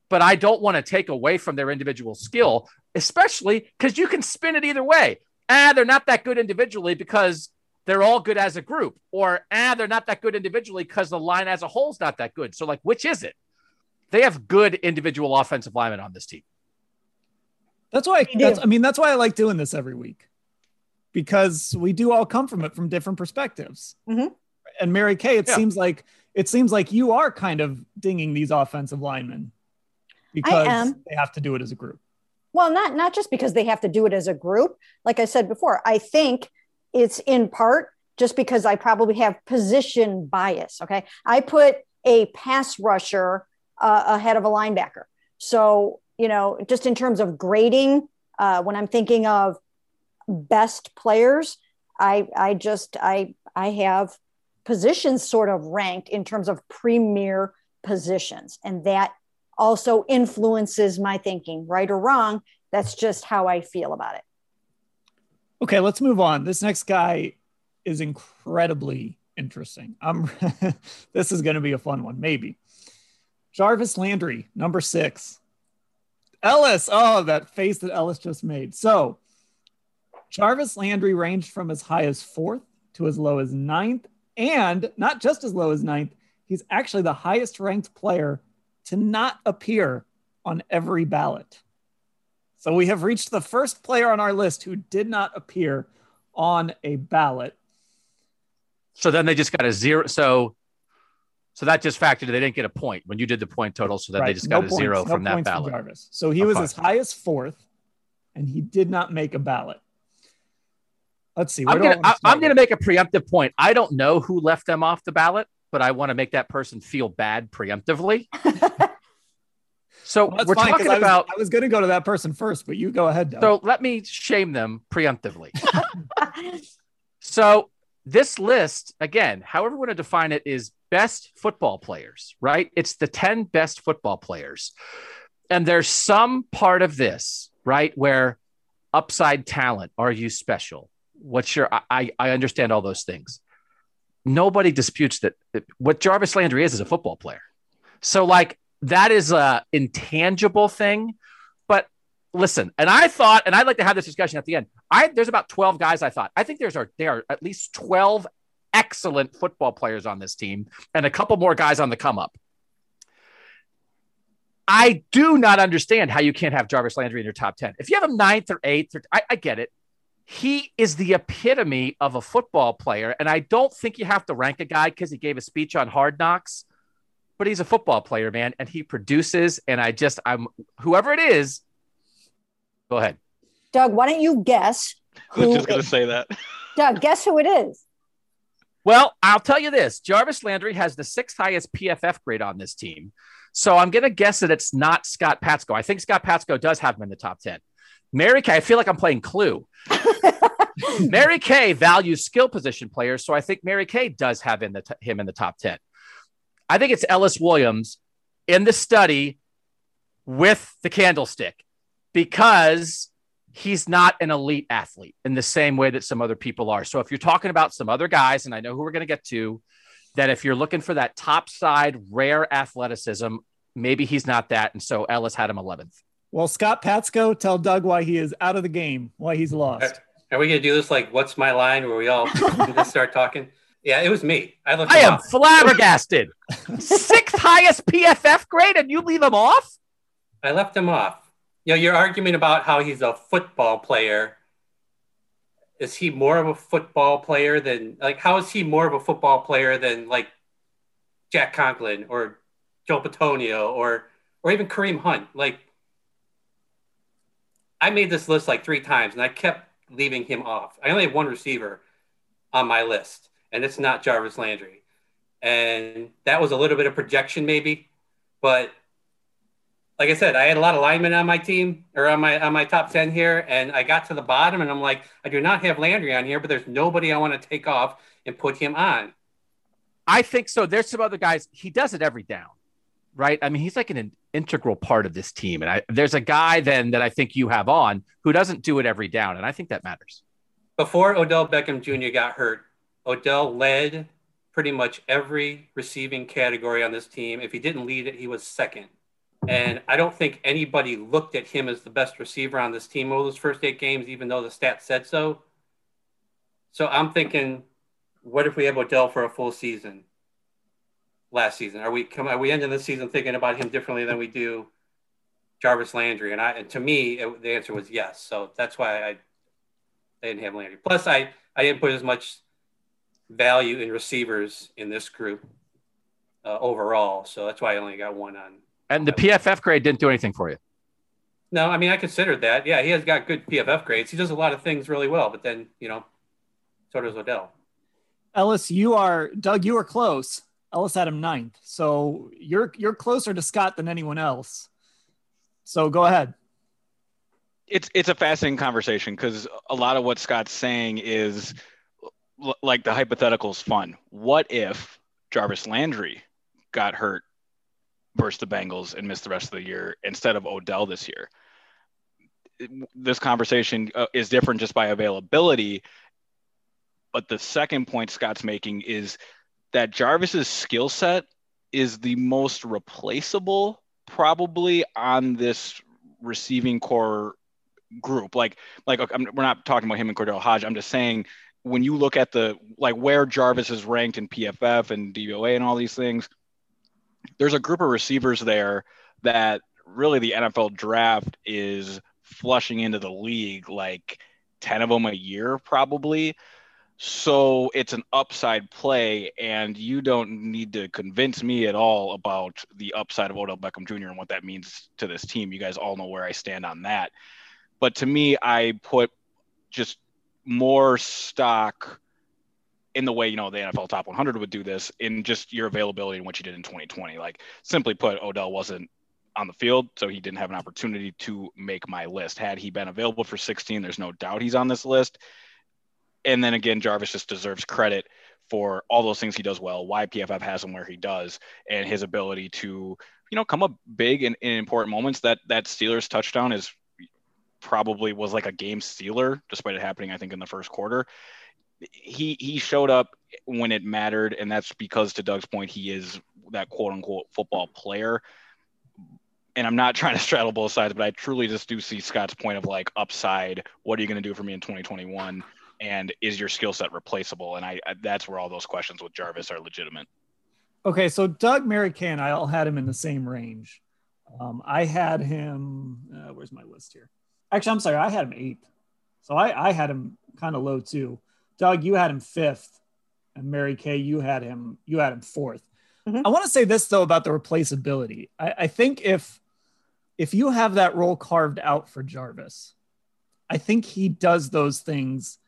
But I don't want to take away from their individual skill, especially because you can spin it either way. Ah, they're not that good individually because they're all good as a group, or ah, they're not that good individually because the line as a whole is not that good. So, like, which is it? They have good individual offensive linemen on this team. That's why. We. That's, I mean, that's why I like doing this every week because we do all come from it from different perspectives. Mhm. And Mary Kay, it Yeah. seems like it seems like you are kind of dinging these offensive linemen because am. they have to do it as a group. Well, not not just because they have to do it as a group. Like I said before, I think it's in part just because I probably have position bias. Okay, I put a pass rusher uh, ahead of a linebacker. So you know, just in terms of grading, uh, when I'm thinking of best players, I I just I I have positions sort of ranked in terms of premier positions. And that also influences my thinking, right or wrong. That's just how I feel about it. Okay, let's move on. This next guy is incredibly interesting. I'm this is going to be a fun one, maybe. Jarvis Landry, number six. Ellis, oh, that face that Ellis just made. So, Jarvis Landry ranged from as high as fourth to as low as ninth, and not just as low as ninth, he's actually the highest ranked player to not appear on every ballot. So, we have reached the first player on our list who did not appear on a ballot. So then they just got a zero. So so that just factored. They didn't get a point when you did the point total, so that right. they just got no a points, zero no from that ballot. Jarvis. So he was as high as fourth, and he did not make a ballot. Let's see. I'm gonna, I'm gonna make a preemptive point. I don't know who left them off the ballot, but I want to make that person feel bad preemptively. so well, we're fine, talking I about. I was going to go to that person first, but you go ahead. Doug. So let me shame them preemptively. so this list, again, however we want to define it, is best football players, right? It's the 10 best football players. And there's some part of this, right, where upside talent, are you special? What's your, I, I understand all those things. Nobody disputes that what Jarvis Landry is is a football player. So, like, that is a intangible thing listen, and I thought, and I'd like to have this discussion at the end. I there's about 12 guys I thought. I think there's are there are at least 12 excellent football players on this team and a couple more guys on the come up. I do not understand how you can't have Jarvis Landry in your top 10. If you have him ninth or eighth, or, I, I get it. He is the epitome of a football player. And I don't think you have to rank a guy because he gave a speech on hard knocks, but he's a football player, man. And he produces. And I just, I'm whoever it is, Go ahead. Doug, why don't you guess? Who I was just going to say that. Doug, guess who it is. Well, I'll tell you this Jarvis Landry has the sixth highest PFF grade on this team. So I'm going to guess that it's not Scott Patsko. I think Scott Patsko does have him in the top 10. Mary Kay, I feel like I'm playing Clue. Mary Kay values skill position players. So I think Mary Kay does have in the t- him in the top 10. I think it's Ellis Williams in the study with the candlestick because he's not an elite athlete in the same way that some other people are. So if you're talking about some other guys, and I know who we're going to get to, that if you're looking for that top side rare athleticism, maybe he's not that. And so Ellis had him 11th. Well, Scott Patsko, tell Doug why he is out of the game, why he's lost. Are we going to do this like, what's my line, where we all just start talking? Yeah, it was me. I, I am off. flabbergasted. Sixth highest PFF grade, and you leave him off? I left him off you know, your argument about how he's a football player. Is he more of a football player than like how is he more of a football player than like Jack Conklin or Joe Bitonio or or even Kareem Hunt? Like I made this list like three times and I kept leaving him off. I only have one receiver on my list, and it's not Jarvis Landry. And that was a little bit of projection, maybe, but like I said, I had a lot of linemen on my team or on my on my top ten here, and I got to the bottom, and I'm like, I do not have Landry on here, but there's nobody I want to take off and put him on. I think so. There's some other guys. He does it every down, right? I mean, he's like an integral part of this team, and I, there's a guy then that I think you have on who doesn't do it every down, and I think that matters. Before Odell Beckham Jr. got hurt, Odell led pretty much every receiving category on this team. If he didn't lead it, he was second. And I don't think anybody looked at him as the best receiver on this team over those first eight games, even though the stats said so. So I'm thinking, what if we have Odell for a full season last season? Are we come? Are we ending the season thinking about him differently than we do Jarvis Landry? And I, and to me, it, the answer was yes. So that's why I, I didn't have Landry. Plus, I I didn't put as much value in receivers in this group uh, overall. So that's why I only got one on and the PFF grade didn't do anything for you. No, I mean I considered that. Yeah, he has got good PFF grades. He does a lot of things really well, but then you know, so does Odell. Ellis, you are Doug. You are close. Ellis had him ninth, so you're you're closer to Scott than anyone else. So go ahead. It's it's a fascinating conversation because a lot of what Scott's saying is like the hypothetical is fun. What if Jarvis Landry got hurt versus the Bengals and miss the rest of the year instead of Odell this year? This conversation uh, is different just by availability. But the second point Scott's making is that Jarvis's skill set is the most replaceable probably on this receiving corps group. Like, like I'm, we're not talking about him and KhaDarel Hodge. I'm just saying when you look at the like where Jarvis is ranked in PFF and DVOA and all these things, there's a group of receivers there that really the NFL draft is flushing into the league like 10 of them a year probably so it's an upside play, and you don't need to convince me at all about the upside of Odell Beckham Jr. and what that means to this team. You guys all know where I stand on that. But to me, I put just more stock in the way you know the NFL top 100 would do this in just your availability and what you did in 2020. Like simply put, Odell wasn't on the field, so he didn't have an opportunity to make my list. Had he been available for 16, there's no doubt he's on this list and then again, Jarvis just deserves credit for all those things he does well, why PFF has him where he does, and his ability to, you know, come up big in, in important moments. That that Steelers touchdown is probably was like a game stealer, despite it happening, I think, in the first quarter. He he showed up when it mattered, and that's because to Doug's point, he is that quote unquote football player. And I'm not trying to straddle both sides, but I truly just do see Scott's point of like upside. What are you going to do for me in 2021? and is your skill set replaceable? And I, I, that's where all those questions with Jarvis are legitimate. Okay, so Doug, Mary and I all had him in the same range. Um, I had him. Uh, where's my list here? Actually, I'm sorry. I had him eighth, so I, I had him kind of low too. Doug, you had him fifth, and Mary Kay, you had him. You had him 4th mm-hmm. I want to say this though about the replaceability. I, I think if if you have that role carved out for Jarvis, I think he does those things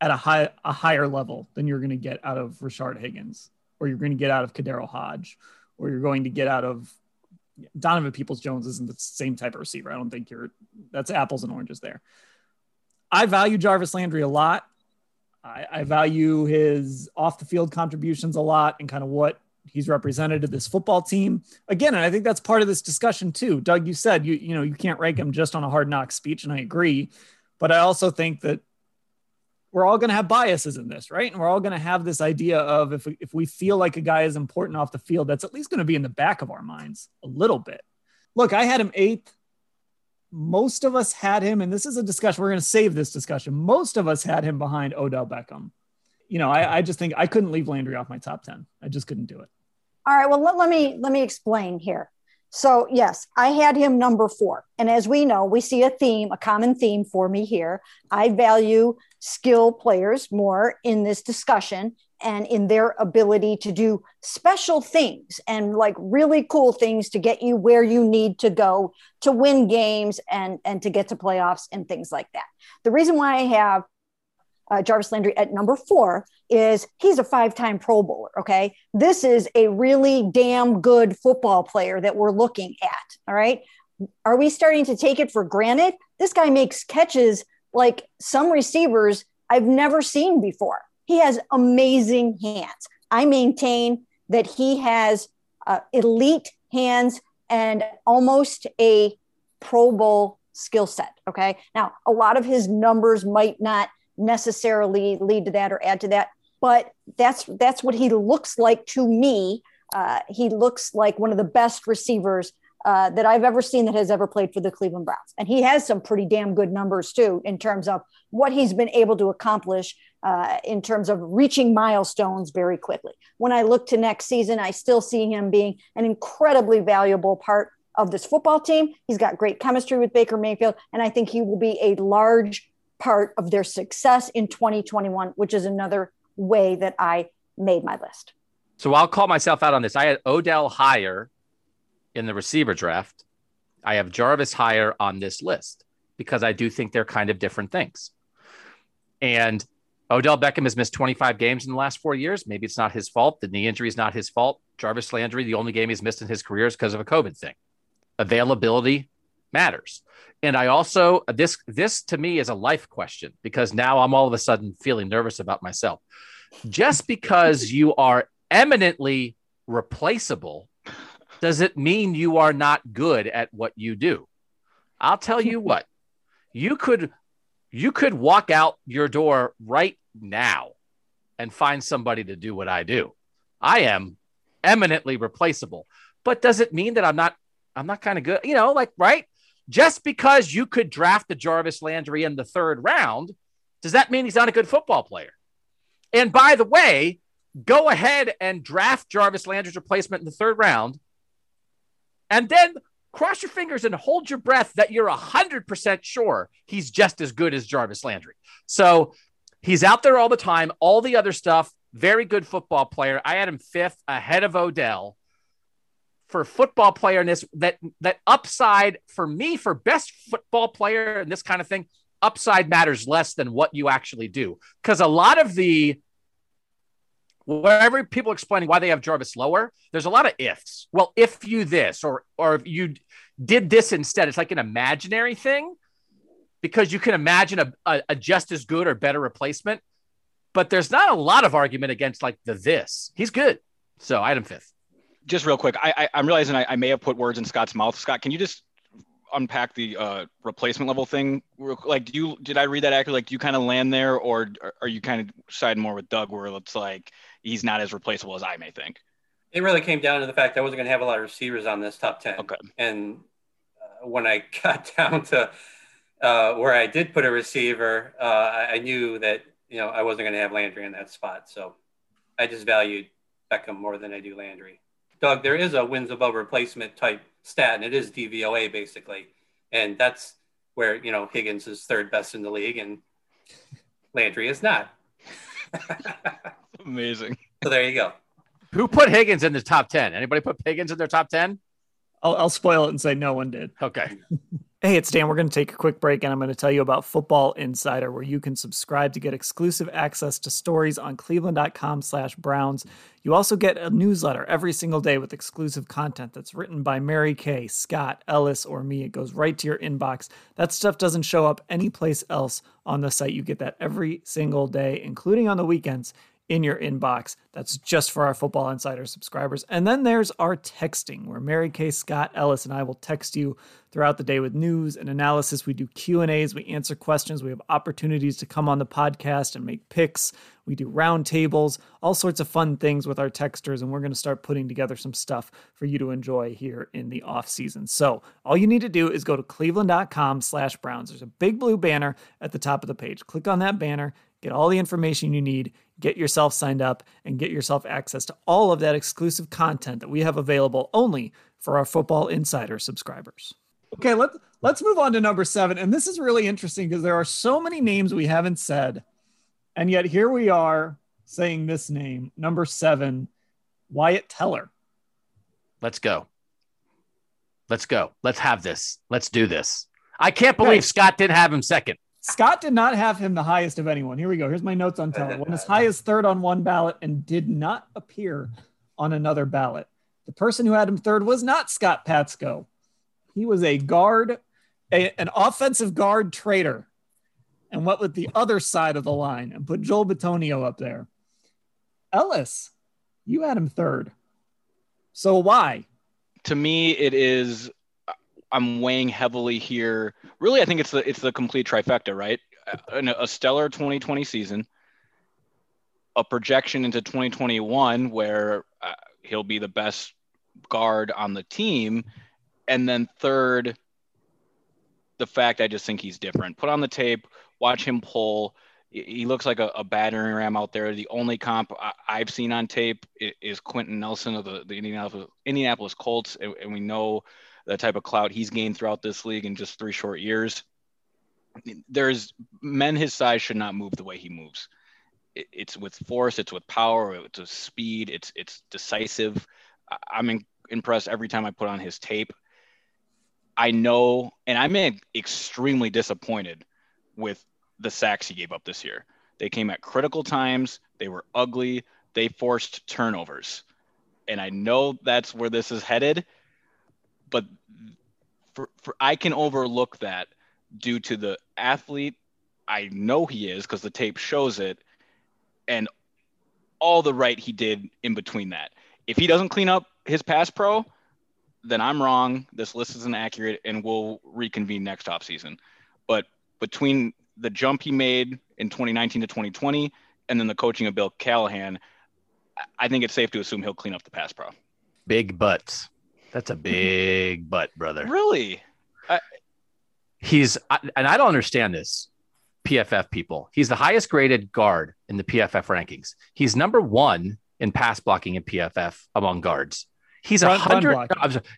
at a high a higher level than you're going to get out of Rashard Higgins, or you're going to get out of KhaDarel Hodge, or you're going to get out of Donovan Peoples Jones isn't the same type of receiver. I don't think you're that's apples and oranges there. I value Jarvis Landry a lot. I, I value his off the field contributions a lot and kind of what he's represented to this football team. Again, and I think that's part of this discussion too. Doug, you said you you know you can't rank him just on a hard knock speech, and I agree. But I also think that we're all going to have biases in this, right? And we're all going to have this idea of if if we feel like a guy is important off the field, that's at least going to be in the back of our minds a little bit. Look, I had him eighth. Most of us had him, and this is a discussion. We're going to save this discussion. Most of us had him behind Odell Beckham. You know, I, I just think I couldn't leave Landry off my top 10. I just couldn't do it. All right. Well, let, let me let me explain here. So, yes, I had him number four. And as we know, we see a theme, a common theme for me here. I value skill players more in this discussion and in their ability to do special things and like really cool things to get you where you need to go to win games and and to get to playoffs and things like that. The reason why I have uh, Jarvis Landry at number four is he's a five time Pro Bowler. Okay. This is a really damn good football player that we're looking at. All right. Are we starting to take it for granted? This guy makes catches like some receivers I've never seen before. He has amazing hands. I maintain that he has uh, elite hands and almost a Pro Bowl skill set. Okay. Now, a lot of his numbers might not necessarily lead to that or add to that, but that's that's what he looks like to me. Uh, he looks like one of the best receivers uh, that I've ever seen that has ever played for the Cleveland Browns. And he has some pretty damn good numbers too in terms of what he's been able to accomplish uh, in terms of reaching milestones very quickly. When I look to next season, I still see him being an incredibly valuable part of this football team. He's got great chemistry with Baker Mayfield, and I think he will be a large part of their success in 2021, which is another way that I made my list. So I'll call myself out on this. I had Odell higher in the receiver draft. I have Jarvis higher on this list because I do think they're kind of different things. And Odell Beckham has missed 25 games in the last four years. Maybe it's not his fault. The knee injury is not his fault. Jarvis Landry, the only game he's missed in his career is because of a COVID thing. Availability matters. And I also this this to me is a life question because now I'm all of a sudden feeling nervous about myself. Just because you are eminently replaceable does it mean you are not good at what you do? I'll tell you what. You could you could walk out your door right now and find somebody to do what I do. I am eminently replaceable. But does it mean that I'm not I'm not kind of good? You know, like right? Just because you could draft the Jarvis Landry in the third round, does that mean he's not a good football player? And by the way, go ahead and draft Jarvis Landry's replacement in the third round, and then cross your fingers and hold your breath that you're 100% sure he's just as good as Jarvis Landry. So he's out there all the time, all the other stuff, very good football player. I had him fifth ahead of Odell for football player in this that that upside for me for best football player and this kind of thing upside matters less than what you actually do because a lot of the wherever people explaining why they have Jarvis lower, there's a lot of ifs. Well, if you this or or if you did this instead, it's like an imaginary thing because you can imagine a, a, a just as good or better replacement. But there's not a lot of argument against like the this. He's good. So item fifth. Just real quick, I, I am realizing I, I may have put words in Scott's mouth. Scott, can you just unpack the uh, replacement level thing? Like, do you did I read that accurately? Like, do you kind of land there, or are you kind of siding more with Doug, where it's like he's not as replaceable as I may think. It really came down to the fact I wasn't going to have a lot of receivers on this top 10. Okay. And uh, when I got down to uh, where I did put a receiver, uh, I, I, knew that, you know, I wasn't going to have Landry in that spot. So I just valued Beckham more than I do Landry. Doug, there is a wins above replacement type stat, and it is DVOA basically. And that's where, you know, Higgins is third best in the league and Landry is not. Amazing. So there you go. Who put Higgins in the top 10? Anybody put Higgins in their top 10? I'll, I'll spoil it and say no one did. Okay. Hey, it's Dan. We're going to take a quick break and I'm going to tell you about Football Insider, where you can subscribe to get exclusive access to stories on cleveland.com slash Browns. You also get a newsletter every single day with exclusive content that's written by Mary Kay, Scott, Ellis, or me. It goes right to your inbox. That stuff doesn't show up anyplace else on the site. You get that every single day, including on the weekends in your inbox. That's just for our Football Insider subscribers. And then there's our texting, where Mary Kay, Scott, Ellis, and I will text you throughout the day with news and analysis. We do Q and A's, we answer questions, we have opportunities to come on the podcast and make picks. We do roundtables, all sorts of fun things with our texters, and we're going to start putting together some stuff for you to enjoy here in the off season. So all you need to do is go to cleveland.com/browns. There's a big blue banner at the top of the page. Click on that banner, get all the information you need get yourself signed up and get yourself access to all of that exclusive content that we have available only for our Football Insider subscribers. Okay, let, let's move on to number seven. And this is really interesting because there are so many names we haven't said. And yet here we are saying this name, number seven, Wyatt Teller. Let's go. Let's go. Let's have this. Let's do this. I can't believe okay. Scott didn't have him second. Scott did not have him the highest of anyone. Here we go. Here's my notes on Teller. Went as high as third on one ballot and did not appear on another ballot. The person who had him third was not Scott Patsko. He was a guard, a, an offensive guard trader, and went with the other side of the line and put Joel Bitonio up there. Ellis, you had him third. So why? To me, it is I'm weighing heavily here. Really, I think it's the it's the complete trifecta, right? A, a stellar 2020 season, a projection into 2021 where uh, he'll be the best guard on the team, and then third, the fact I just think he's different. Put on the tape, watch him pull. He looks like a, a battering ram out there. The only comp I, have seen on tape is Quenton Nelson of the, the Indianapolis, Indianapolis Colts, and, and we know the type of clout he's gained throughout this league in just three short years. There's men his size should not move the way he moves. It's with force, it's with power, it's with speed, it's it's decisive. I'm in, impressed every time I put on his tape. I know, and I'm extremely disappointed with the sacks he gave up this year. They came at critical times. They were ugly. They forced turnovers. And I know that's where this is headed but for, for I can overlook that due to the athlete I know he is because the tape shows it, and all the right he did in between that. If he doesn't clean up his pass pro, then I'm wrong. This list isn't accurate, and we'll reconvene next offseason. But between the jump he made in 2019 to 2020, and then the coaching of Bill Callahan, I think it's safe to assume he'll clean up the pass pro. Big butts. That's a big butt, brother. Really? I, He's, and I don't understand this. PFF people. He's the highest graded guard in the PFF rankings. He's number one in pass blocking in PFF among guards. He's a hundred.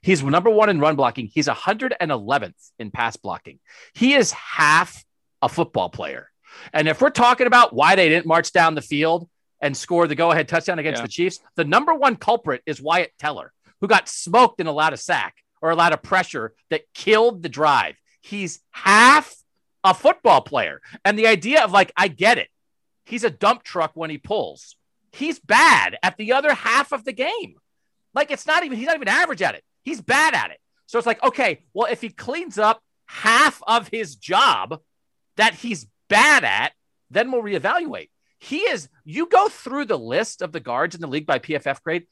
He's number one in run blocking. He's 111th in pass blocking. He is half a football player. And if we're talking about why they didn't march down the field and score the go ahead touchdown against yeah. the Chiefs, the number one culprit is Wyatt Teller, who got smoked allowed a sack or a pressure that killed the drive. He's half a football player. And the idea of like, I get it. He's a dump truck when he pulls. He's bad at the other half of the game. Like it's not even, he's not even average at it. He's bad at it. So it's like, okay, well, if he cleans up half of his job that he's bad at, then we'll reevaluate. He is, you go through the list of the guards in the league by PFF grade.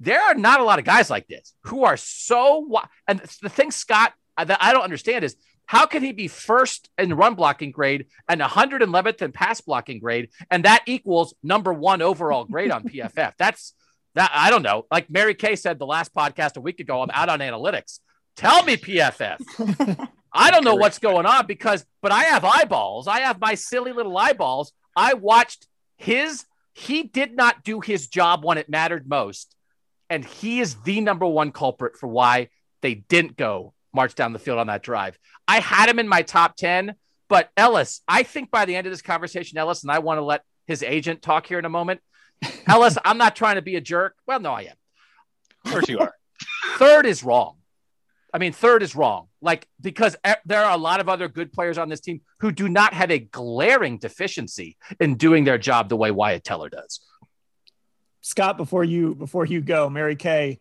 There are not a lot of guys like this who are so, and the thing, Scott, uh, that I don't understand is how can he be first in run blocking grade and 111th in pass blocking grade, and that equals number one overall grade on PFF? That's that I don't know. Like Mary Kay said the last podcast a week ago, I'm out on analytics. Tell me PFF. I don't know what's going on because, but I have eyeballs. I have my silly little eyeballs. I watched his. He did not do his job when it mattered most, and he is the number one culprit for why they didn't go march down the field on that drive. I had him in my top 10, but Ellis, I think by the end of this conversation, Ellis, and I want to let his agent talk here in a moment. Ellis, I'm not trying to be a jerk. Well, no, I am. Of course you are. Third is wrong. I mean, third is wrong. Like, because there are a lot of other good players on this team who do not have a glaring deficiency in doing their job the way Wyatt Teller does. Scott, before you before you go, Mary Kay,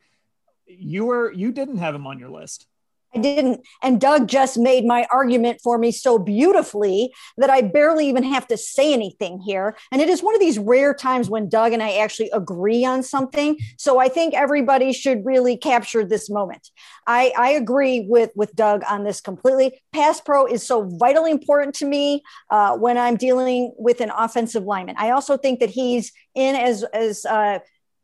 you were you didn't have him on your list. I didn't. And Doug just made my argument for me so beautifully that I barely even have to say anything here. And it is one of these rare times when Doug and I actually agree on something. So I think everybody should really capture this moment. I, I agree with, with Doug on this completely. Pass pro is so vitally important to me uh, when I'm dealing with an offensive lineman. I also think that he's in as, as, uh,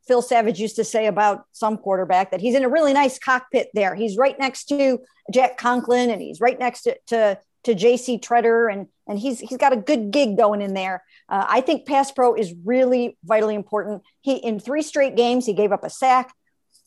Phil Savage used to say about some quarterback that he's in a really nice cockpit there. He's right next to Jack Conklin and he's right next to, to, to JC Tretter and, and he's, he's got a good gig going in there. Uh, I think pass pro is really vitally important. He, in three straight games, he gave up a sack.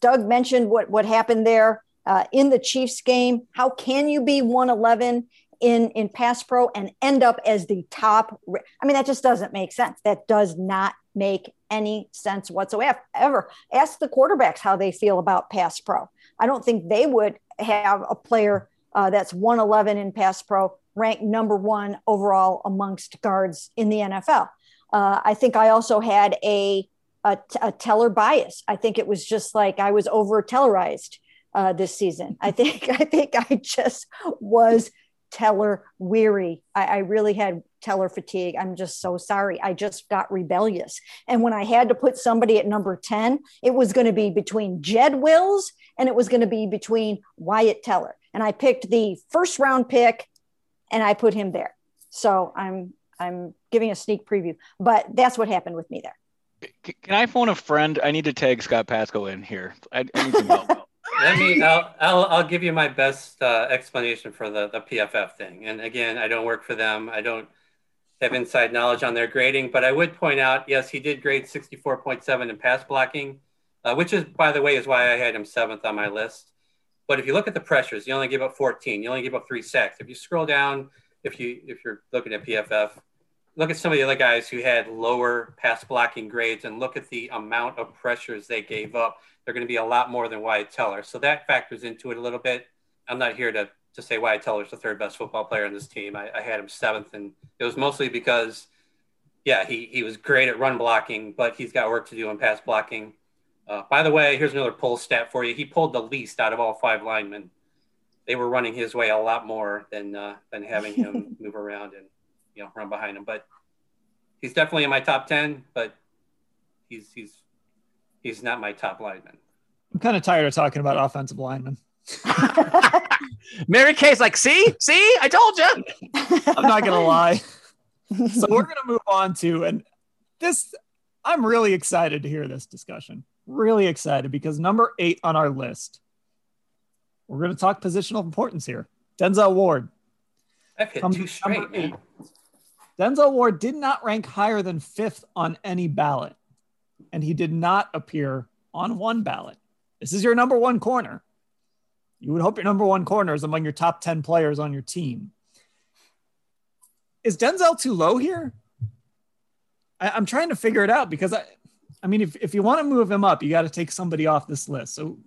Doug mentioned what, what happened there uh, in the Chiefs game. How can you be 111 in, in pass pro and end up as the top? I mean, that just doesn't make sense. That does not make any sense whatsoever. Ever ask the quarterbacks how they feel about pass pro. I don't think they would have a player uh, that's 111 in pass pro ranked number one overall amongst guards in the NFL. Uh, I think I also had a, a, a teller bias. I think it was just like I was over tellerized uh, this season. I think I think I just was teller weary. I, I really had teller fatigue. I'm just so sorry. I just got rebellious. And when I had to put somebody at number 10, it was going to be between Jed Wills and it was going to be between Wyatt Teller. And I picked the first round pick and I put him there. So I'm I'm giving a sneak preview, but that's what happened with me there. Can I phone a friend? I need to tag Scott Patsko in here. I, I need some help. Let me. I'll, I'll, I'll give you my best uh, explanation for the the PFF thing. And again, I don't work for them. I don't have inside knowledge on their grading, but I would point out, yes, he did grade 64.7 in pass blocking, uh, which is, by the way, is why I had him seventh on my list. But if you look at the pressures, you only gave up 14. You only gave up three sacks. If you scroll down, if you if you're looking at PFF, look at some of the other guys who had lower pass blocking grades and look at the amount of pressures they gave up. They're going to be a lot more than Wyatt Teller. So that factors into it a little bit. I'm not here to to say Wyatt Teller's the third best football player on this team. I, I, had him seventh, and it was mostly because, yeah, he, he was great at run blocking, but he's got work to do in pass blocking. Uh, by the way, here's another pull stat for you. He pulled the least out of all five linemen they were running his way a lot more than uh, than having him move around and you know run behind him. But he's definitely in my top ten. But he's he's he's not my top lineman. I'm kind of tired of talking about offensive linemen. Mary Kay's like, see, see, I told you. I'm not gonna lie. So we're gonna move on to and this. I'm really excited to hear this discussion. Really excited because number eight on our list. We're going to talk positional importance here. Denzel Ward. I've hit two straight. Eight. Denzel Ward did not rank higher than fifth on any ballot, and he did not appear on one ballot. This is your number one corner. You would hope your number one corner is among your top 10 players on your team. Is Denzel too low here? I, am trying to figure it out because I, I mean, if, if you want to move him up, you got to take somebody off this list. So,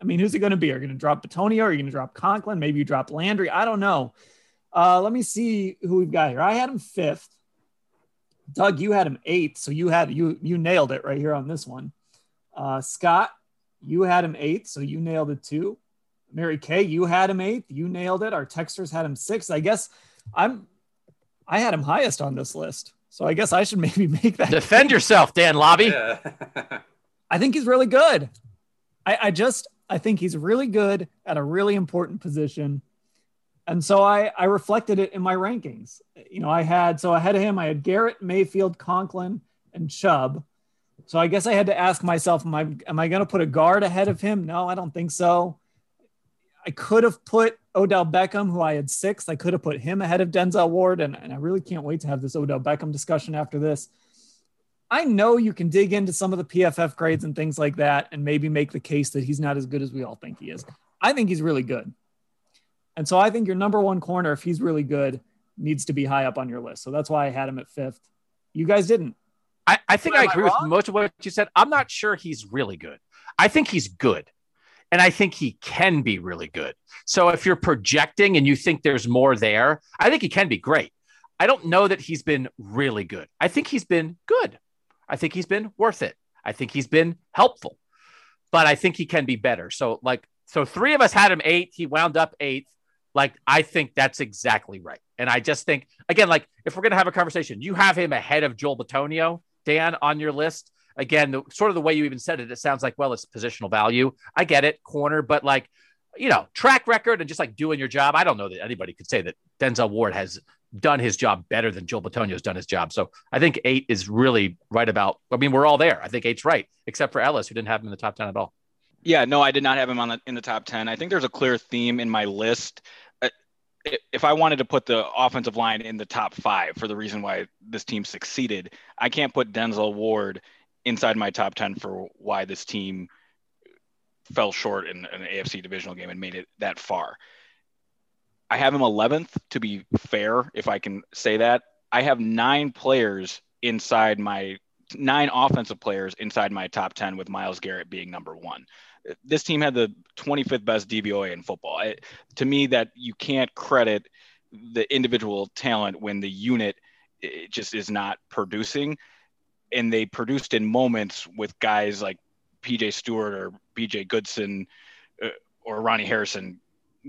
I mean, who's it going to be? Are you going to drop Bitonio? Are you going to drop Conklin? Maybe you drop Landry. I don't know. Uh, let me see who we've got here. I had him fifth. Doug, you had him eighth, so you had you you nailed it right here on this one. Uh, Scott, you had him eighth, so you nailed it too. Mary Kay, you had him eighth. You nailed it. Our texters had him sixth. I guess I'm I had him highest on this list. So I guess I should maybe make that defend yourself, Dan Labbe. Yeah. I think he's really good. I, I just I think he's really good at a really important position. And so I, I reflected it in my rankings. You know, I had so ahead of him, I had Garrett, Mayfield, Conklin, and Chubb. So I guess I had to ask myself, am I am I going to put a guard ahead of him? No, I don't think so. I could have put Odell Beckham, who I had sixth. I could have put him ahead of Denzel Ward, and, and I really can't wait to have this Odell Beckham discussion after this. I know you can dig into some of the PFF grades and things like that, and maybe make the case that he's not as good as we all think he is. I think he's really good. And so I think your number one corner, if he's really good, needs to be high up on your list. So that's why I had him at fifth. You guys didn't. I, I think I agree I with most of what you said. I'm not sure he's really good. I think he's good. And I think he can be really good. So if you're projecting and you think there's more there, I think he can be great. I don't know that he's been really good. I think he's been good. I think he's been worth it. I think he's been helpful, but I think he can be better. So, like, so three of us had him eight. He wound up eighth. Like, I think that's exactly right. And I just think, again, like, if we're going to have a conversation, you have him ahead of Joel Bitonio, Dan, on your list again, the, sort of the way you even said it, it sounds like, well, it's positional value. I get it, corner, but like, you know, track record and just like doing your job. I don't know that anybody could say that Denzel Ward has done his job better than Joel Bitonio has done his job. So I think eight is really right about. I mean, we're all there. I think eight's right, except for Ellis, who didn't have him in the top ten at all. Yeah, no, I did not have him on the, in the top ten. I think there's a clear theme in my list. Uh, if I wanted to put the offensive line in the top five for the reason why this team succeeded, I can't put Denzel Ward inside my top 10 for why this team fell short in an AFC divisional game and made it that far. I have him 11th to be fair, if I can say that. I have nine players inside my nine offensive players inside my top 10 with Myles Garrett being number one. This team had the 25th best DVOA in football. To me, that you can't credit the individual talent when the unit just is not producing and they produced in moments with guys like M.J. Stewart or BJ Goodson uh, or Ronnie Harrison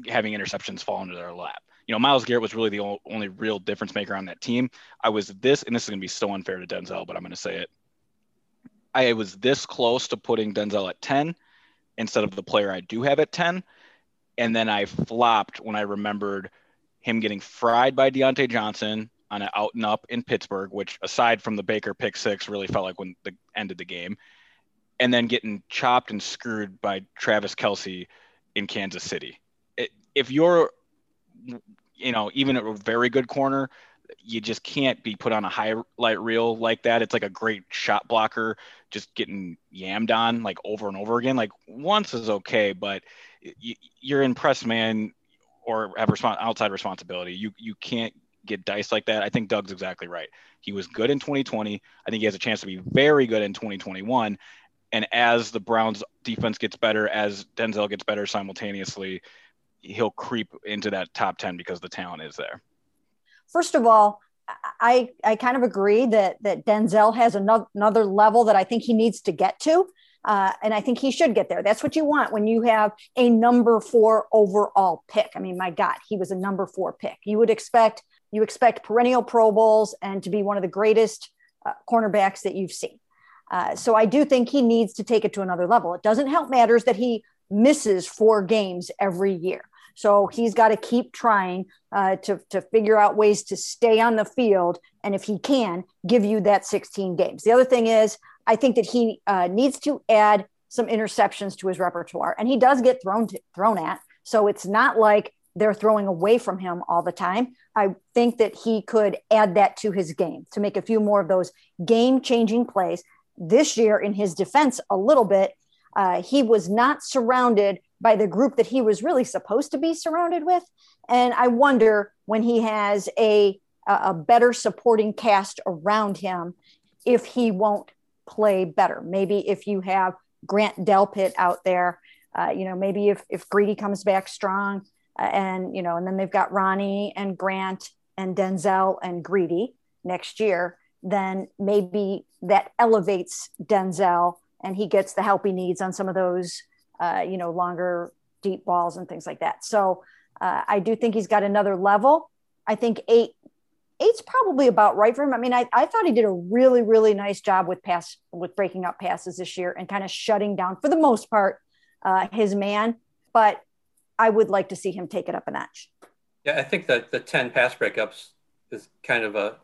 having interceptions fall into their lap. You know, Myles Garrett was really the only real difference maker on that team. I was this, and this is going to be so unfair to Denzel, but I'm going to say it. I was this close to putting Denzel at 10 instead of the player I do have at 10. And then I flopped when I remembered him getting fried by Diontae Johnson on an out and up in Pittsburgh, which aside from the Baker pick six, really felt like when the end of the game, and then getting chopped and screwed by Travis Kelce in Kansas City. It, if you're, you know, even a very good corner, you just can't be put on a highlight reel like that. It's like a great shot blocker, just getting yammed on like over and over again. Like once is okay, but you're in press man or have respons- outside responsibility. You you can't get diced like that. I think Doug's exactly right. He was good in 2020. I think he has a chance to be very good in 2021. And as the Browns defense gets better, as Denzel gets better simultaneously, he'll creep into that top 10 because the talent is there. First of all, I, I kind of agree that that Denzel has another, another level that I think he needs to get to. Uh, and I think he should get there. That's what you want when you have a number four overall pick. I mean, my God, he was a number four pick. You would expect you expect perennial Pro Bowls and to be one of the greatest uh, cornerbacks that you've seen. Uh, so I do think he needs to take it to another level. It doesn't help matters that he misses four games every year. So he's got to keep trying uh, to, to figure out ways to stay on the field. And if he can, give you that 16 games. The other thing is, I think that he uh, needs to add some interceptions to his repertoire. And he does get thrown, to, thrown at. So it's not like they're throwing away from him all the time. I think that he could add that to his game to make a few more of those game changing plays. This year, in his defense, a little bit, uh, he was not surrounded by the group that he was really supposed to be surrounded with. And I wonder when he has a, a better supporting cast around him, if he won't play better. Maybe if you have Grant Delpit out there, uh, you know, maybe if, if Greedy comes back strong and, you know, and then they've got Ronnie and Grant and Denzel and Greedy next year, then maybe that elevates Denzel and he gets the help he needs on some of those, uh, you know, longer deep balls and things like that. So uh, I do think he's got another level. I think eight, eight's probably about right for him. I mean, I, I thought he did a really, really nice job with pass, with breaking up passes this year and kind of shutting down for the most part uh, his man. But I would like to see him take it up a notch. Yeah, I think that the 10 pass breakups is kind of a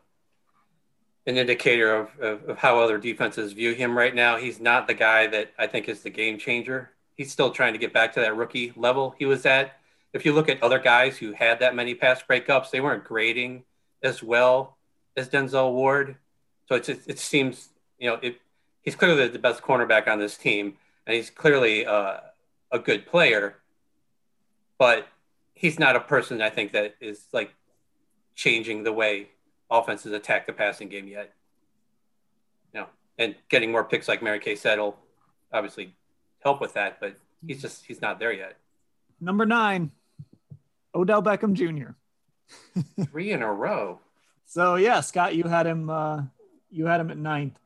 an indicator of, of, of, how other defenses view him right now. He's not the guy that I think is the game changer. He's still trying to get back to that rookie level he was at. If you look at other guys who had that many pass breakups, they weren't grading as well as Denzel Ward. So it's, it, it seems, you know, it, he's clearly the best cornerback on this team, and he's clearly uh, a good player, but he's not a person I think that is like changing the way offenses attack the passing game yet. You know, and getting more picks, like Mary Kay said, will obviously help with that, but he's just he's not there yet. Number nine, Odell Beckham Jr. Three in a row. So yeah, Scott, you had him. Uh, you had him at ninth.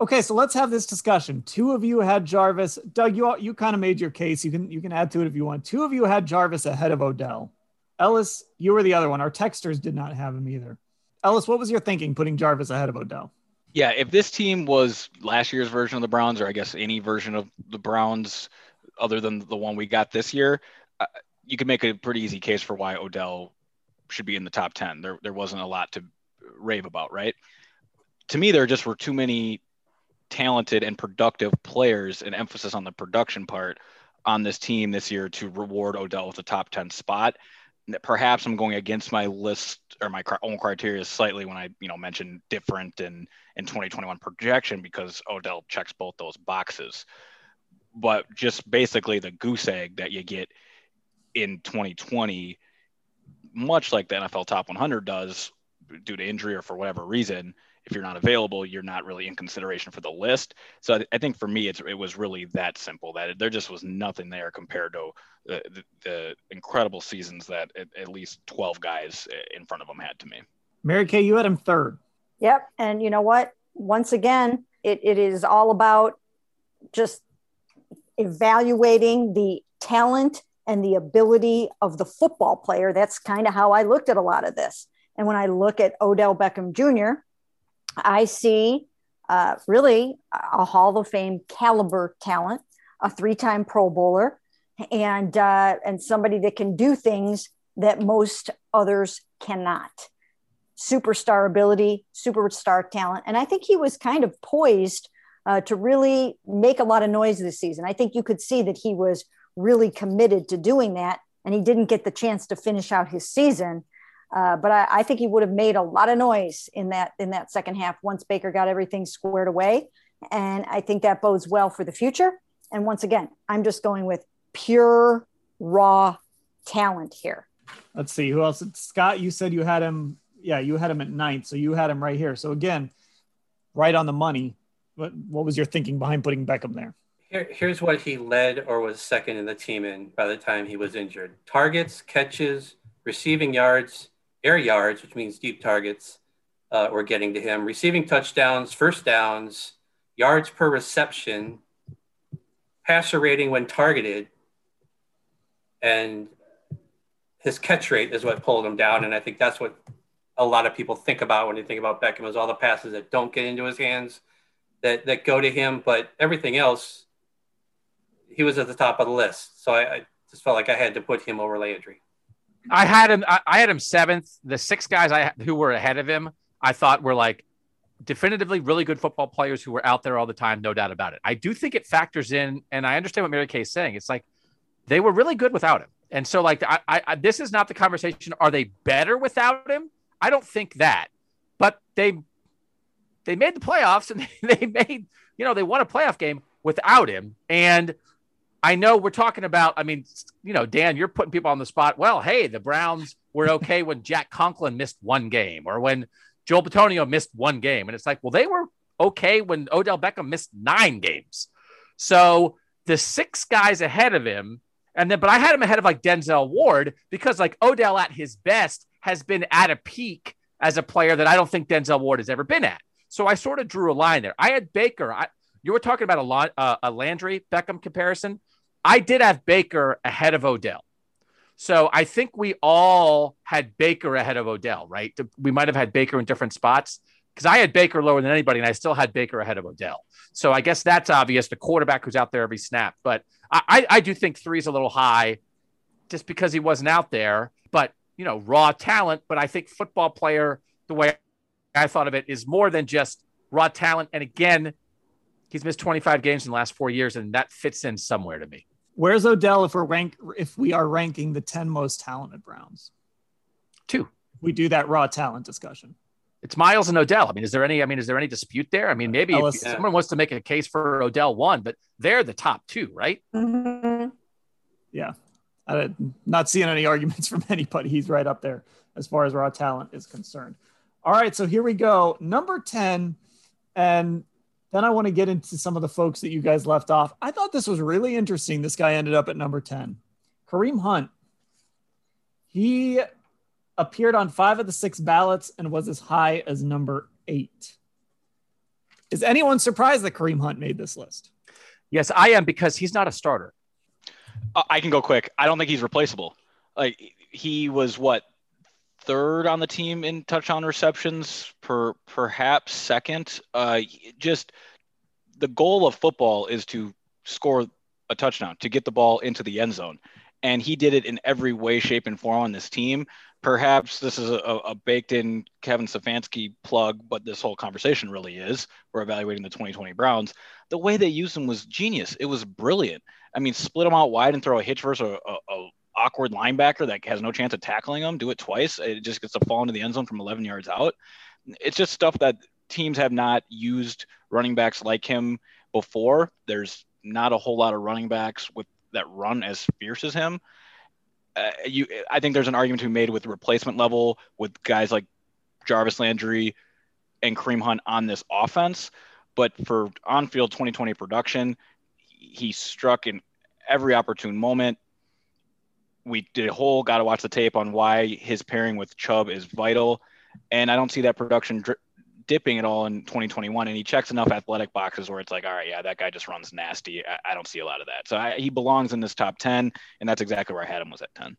Okay, so let's have this discussion. Two of you had Jarvis. Doug, you you kind of made your case. You can you can add to it if you want. Two of you had Jarvis ahead of Odell. Ellis, you were the other one. Our texters did not have him either. Ellis, what was your thinking putting Jarvis ahead of Odell? Yeah, if this team was last year's version of the Browns, or I guess any version of the Browns other than the one we got this year, uh, you could make a pretty easy case for why Odell should be in the top 10. There, there wasn't a lot to rave about, right? To me, there just were too many talented and productive players and emphasis on the production part on this team this year to reward Odell with a top 10 spot perhaps I'm going against my list or my own criteria slightly when I, you know, mentioned different and in 2021 projection because Odell checks both those boxes. But just basically the goose egg that you get in 2020, much like the NFL Top 100 does due to injury or for whatever reason, if you're not available, you're not really in consideration for the list. So I, think for me, it's, it was really that simple that there just was nothing there compared to the, the, the incredible seasons that at, at, least 12 guys uh, in front of them had to me. Mary Kay, you had him third. Yep. And you know what? Once again, it, it is all about just evaluating the talent and the ability of the football player. That's kind of how I looked at a lot of this. And when I look at Odell Beckham Jr., I see uh, really a Hall of Fame caliber talent, a three-time Pro Bowler, and uh, and somebody that can do things that most others cannot. Superstar ability, superstar talent, and I think he was kind of poised uh, to really make a lot of noise this season. I think you could see that he was really committed to doing that, and he didn't get the chance to finish out his season. Uh, but I, I, think he would have made a lot of noise in that in that second half once Baker got everything squared away, and I think that bodes well for the future. And once again, I'm just going with pure raw talent here. Let's see who else. Scott, you said you had him. Yeah, you had him at ninth, so you had him right here. So again, right on the money. What what was your thinking behind putting Beckham there? Here, here's what he led or was second in the team in by the time he was injured: targets, catches, receiving yards, air yards, which means deep targets, uh, were getting to him, receiving touchdowns, first downs. yards per reception, passer rating when targeted, and his catch rate is what pulled him down. And I think that's what a lot of people think about when they think about Beckham is all the passes that don't get into his hands that, that go to him. But everything else, he was at the top of the list. So I, I just felt like I had to put him over Landry. I had him. I, I had him seventh. The six guys I who were ahead of him, I thought were like definitively really good football players who were out there all the time, no doubt about it. I do think it factors in, and I understand what Mary Kay is saying. It's like they were really good without him. And so, like, I, I, this is not the conversation. Are they better without him? I don't think that, but they they made the playoffs and they made you know they won a playoff game without him. And I know we're talking about. I mean, you know, Dan, you're putting people on the spot. Well, hey, the Browns were okay when Jack Conklin missed one game, or when Joel Bitonio missed one game, and it's like, well, they were okay when Odell Beckham missed nine games. So the six guys ahead of him and then, but I had him ahead of like Denzel Ward because like Odell at his best has been at a peak as a player that I don't think Denzel Ward has ever been at. So I sort of drew a line there. I had Baker. I, you were talking about a, uh, a Landry Beckham comparison. I did have Baker ahead of Odell. So I think we all had Baker ahead of Odell, right? We might have had Baker in different spots because I had Baker lower than anybody, and I still had Baker ahead of Odell. So I guess that's obvious. The quarterback who's out there every snap, but I, I do think three is a little high just because he wasn't out there, but you know, raw talent. But I think football player, the way I thought of it, is more than just raw talent. And again, he's missed 25 games in the last four years, and that fits in somewhere to me. Where's Odell if we're rank if we are ranking the 10 most talented Browns? Two. We do that raw talent discussion. It's Myles and Odell. I mean, is there any? I mean, is there any dispute there? I mean, maybe if someone wants to make a case for Odell one, but they're the top two, right? Mm-hmm. Yeah, I'm not seeing any arguments from anybody. He's right up there as far as raw talent is concerned. All right, so here we go, number ten, and then I want to get into some of the folks that you guys left off. I thought this was really interesting. This guy ended up at number ten, Kareem Hunt. He appeared on five of the six ballots and was as high as number eight. Is anyone surprised that Kareem Hunt made this list? Yes, I am because he's not a starter. Uh, I can go quick. I don't think he's replaceable. Like he was what third on the team in touchdown receptions, per perhaps second. Uh, just the goal of football is to score a touchdown, to get the ball into the end zone, and he did it in every way, shape, and form on this team perhaps this is a, a, baked in Kevin Stefanski plug, but this whole conversation really is. We're evaluating the 2020 Browns. The way they used him was genius. It was brilliant. I mean, split them out wide and throw a hitch versus a, a, a awkward linebacker that has no chance of tackling him. Do it twice. It just gets to fall into the end zone from 11 yards out. It's just stuff that teams have not used running backs like him before. There's not a whole lot of running backs with that run as fierce as him uh, you, I think there's an argument to be made with replacement level with guys like Jarvis Landry and Kareem Hunt on this offense. But for on-field 2020 production, he struck in every opportune moment. We did a whole got to watch the tape on why his pairing with Chubb is vital, and I don't see that production dri- dipping at all in 2021. And he checks enough athletic boxes where it's like, all right, yeah, that guy just runs nasty. I, I don't see a lot of that. So I, he belongs in this top 10, and that's exactly where I had him was at 10.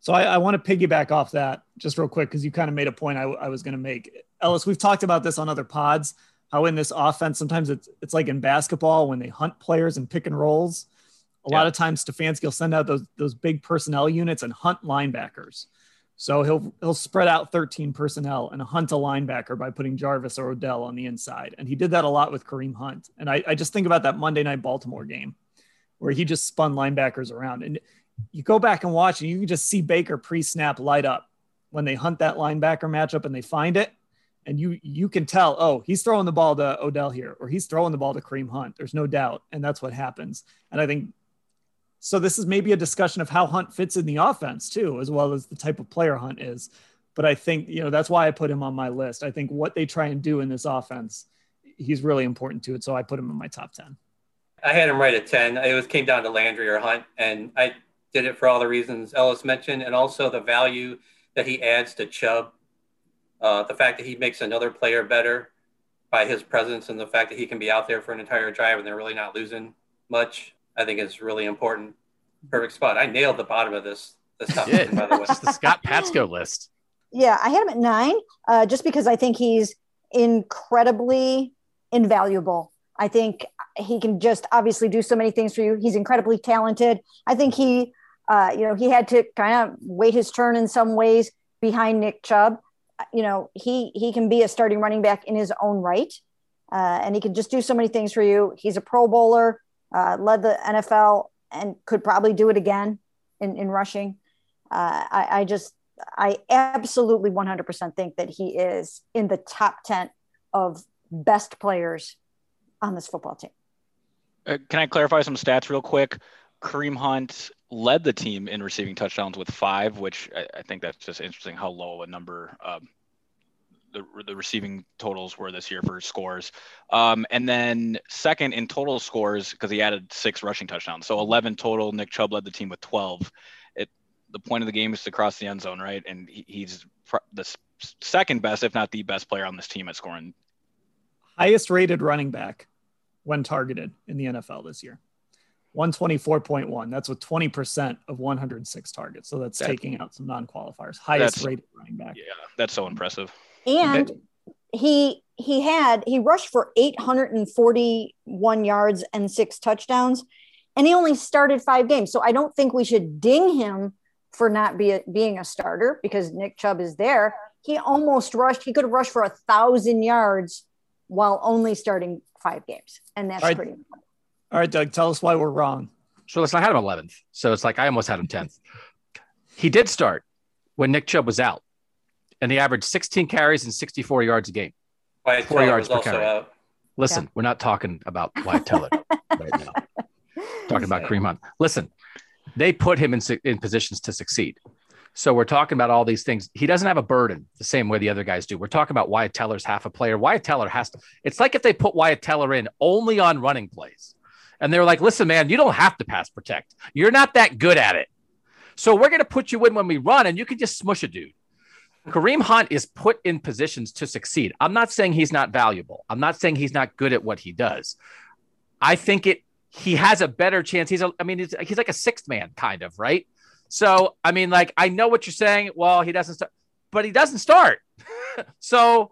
So I, I want to piggyback off that just real quick because you kind of made a point I, I was going to make. Ellis, we've talked about this on other pods. How in this offense, sometimes it's it's like in basketball when they hunt players and pick and rolls. A yeah. lot of times Stefanski will send out those those big personnel units and hunt linebackers. So he'll he'll spread out 13 personnel and hunt a linebacker by putting Jarvis or Odell on the inside. And he did that a lot with Kareem Hunt. And I, I just think about that Monday night Baltimore game where he just spun linebackers around. And you go back and watch and you can just see Baker pre-snap light up when they hunt that linebacker matchup and they find it. And you you can tell, oh, he's throwing the ball to Odell here, or he's throwing the ball to Kareem Hunt. There's no doubt. And that's what happens. And I think so. This is maybe a discussion of how Hunt fits in the offense too, as well as the type of player Hunt is. But I think, you know, that's why I put him on my list. I think what they try and do in this offense, he's really important to it. So I put him in my top 10. I had him right at 10. It was came down to Landry or Hunt. And I did it for all the reasons Ellis mentioned, and also the value that he adds to Chubb. Uh, the fact that he makes another player better. by his presence and the fact that he can be out there for an entire drive and they're really not losing much. I think it's really important. Perfect spot. I nailed the bottom of this. This top Yeah. 10, by the way. It's the Scott Patsko list. Yeah, I had him at nine, uh, just because I think he's incredibly invaluable. I think he can just obviously do so many things for you. He's incredibly talented. I think he, uh, you know, he had to kind of wait his turn in some ways behind Nick Chubb. You know, he he can be a starting running back in his own right, uh, and he can just do so many things for you. He's a Pro Bowler, uh, led the NFL, and could probably do it again in in rushing. Uh, I, I just I absolutely 100% think that he is in the top 10 of best players on this football team. Uh, can I clarify some stats real quick? Kareem Hunt led the team in receiving touchdowns with five, which I, I think that's just interesting how low a number um, the, the receiving totals were this year for scores. Um, and then second in total scores because he added six rushing touchdowns. So 11 total. Nick Chubb led the team with 12. It, the point of the game is to cross the end zone, right? And he, he's pr- the second best, if not the best player on this team at scoring. Highest rated running back when targeted in the NFL this year. 124.1. That's with 20% of 106 targets. So that's That- taking out some non qualifiers. Highest rated running back. Yeah, that's so impressive. And he he had he rushed for 841 yards and six touchdowns and he only started 5 games. So I don't think we should ding him for not be a, being a starter because Nick Chubb is there. He almost rushed. He could have rushed for a thousand yards while only starting five games, and that's All right. pretty. All right, Doug, tell us why we're wrong. So listen, I had him 11th. So it's like I almost had him 10th. He did start when Nick Chubb was out, and he averaged 16 carries and 64 yards a game. Wyatt Four Teller yards per also carry. out. Listen, Yeah. we're not talking about Wyatt Teller right now. Talking about Kareem Hunt. Listen, they put him in, in positions to succeed. So we're talking about all these things. He doesn't have a burden the same way the other guys do. We're talking about Wyatt Teller's half a player. Wyatt Teller has to. It's like if they put Wyatt Teller in only on running plays, and they're like, "Listen, man, you don't have to pass protect. You're not that good at it. So we're going to put you in when we run, and you can just smush a dude." Kareem Hunt is put in positions to succeed. I'm not saying he's not valuable. I'm not saying he's not good at what he does. I think it he has a better chance. He's a, I mean, he's, he's like a sixth man kind of, right? So, I mean, like I know what you're saying. Well, he doesn't start, but he doesn't start. so,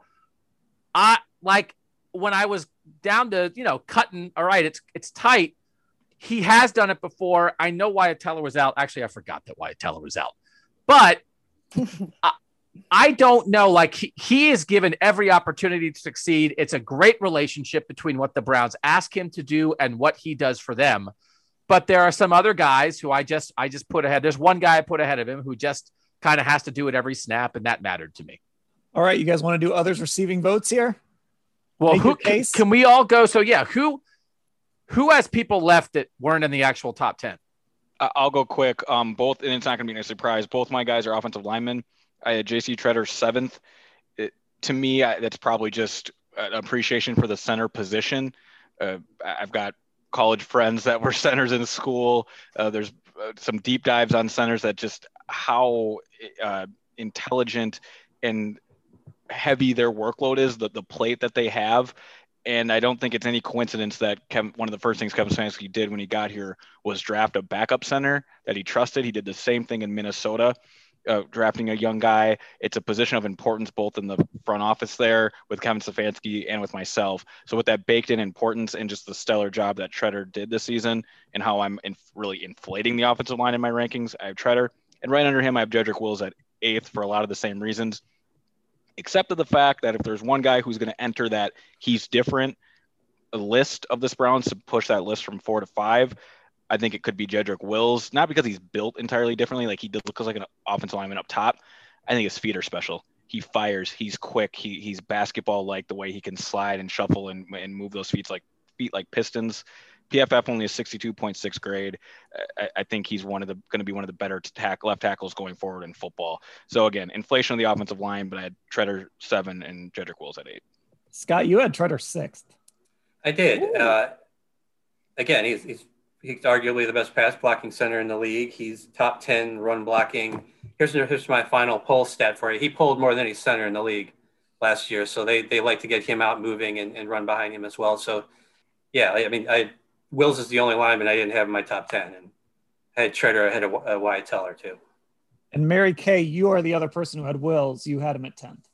I like when I was down to, you know, cutting, all right, it's it's tight. He has done it before. I know Wyatt Teller was out. Actually, I forgot that Wyatt Teller was out. But I, I don't know. Like he, he is given every opportunity to succeed. It's a great relationship between what the Browns ask him to do and what he does for them. But there are some other guys who I just I just put ahead. There's one guy I put ahead of him who just kind of has to do it every snap, and that mattered to me. All right, you guys want to do others receiving votes here? Well, Make who your can, can we all go? So yeah, who who has people left that weren't in the actual top ten? I- I'll go quick. Um, both, and it's not going to be a surprise. Both my guys are offensive linemen. I had J.C. Tretter seventh. It, to me, I, that's probably just an appreciation for the center position. Uh, I've got college friends that were centers in school. Uh, there's uh, some deep dives on centers that just how uh, intelligent and heavy their workload is, the, the plate that they have. And I don't think it's any coincidence that Kevin, one of the first things Kevin Stefanski did when he got here was draft a backup center that he trusted. He did the same thing in Minnesota, uh, drafting a young guy. It's a position of importance both in the front office there with Kevin Stefanski and with myself. So with that baked in importance and just the stellar job that Tretter did this season and how I'm in, really inflating the offensive line in my rankings, I have Tretter. And right under him, I have Jedrick Wills at eighth for a lot of the same reasons except for the fact that if there's one guy who's going to enter that he's different list of this Browns to push that list from four to five, I think it could be Jedrick Wills. Not because he's built entirely differently, like he does looks like an offensive lineman up top. I think his feet are special. He fires. He's quick. He, he's basketball like the way he can slide and shuffle and, and move those feet like feet like pistons. PFF only a 62.6 grade. I, I think he's one of the going to be one of the better tack, left tackles going forward in football. So again, inflation of the offensive line, but I had Tretter seven and Jedrick Wills at eight. Scott, you had Tretter sixth. I did. Uh, again, he's, he's he's arguably the best pass blocking center in the league. He's top ten run blocking. Here's here's my final poll stat for you. He pulled more than any center in the league last year. So they they like to get him out moving and, and run behind him as well. So yeah, I mean, I Wills is the only lineman I didn't have in my top ten, and I had Tretter ahead of uh, Wyatt Teller too. And Mary Kay, you are the other person who had Wills. You had him at tenth.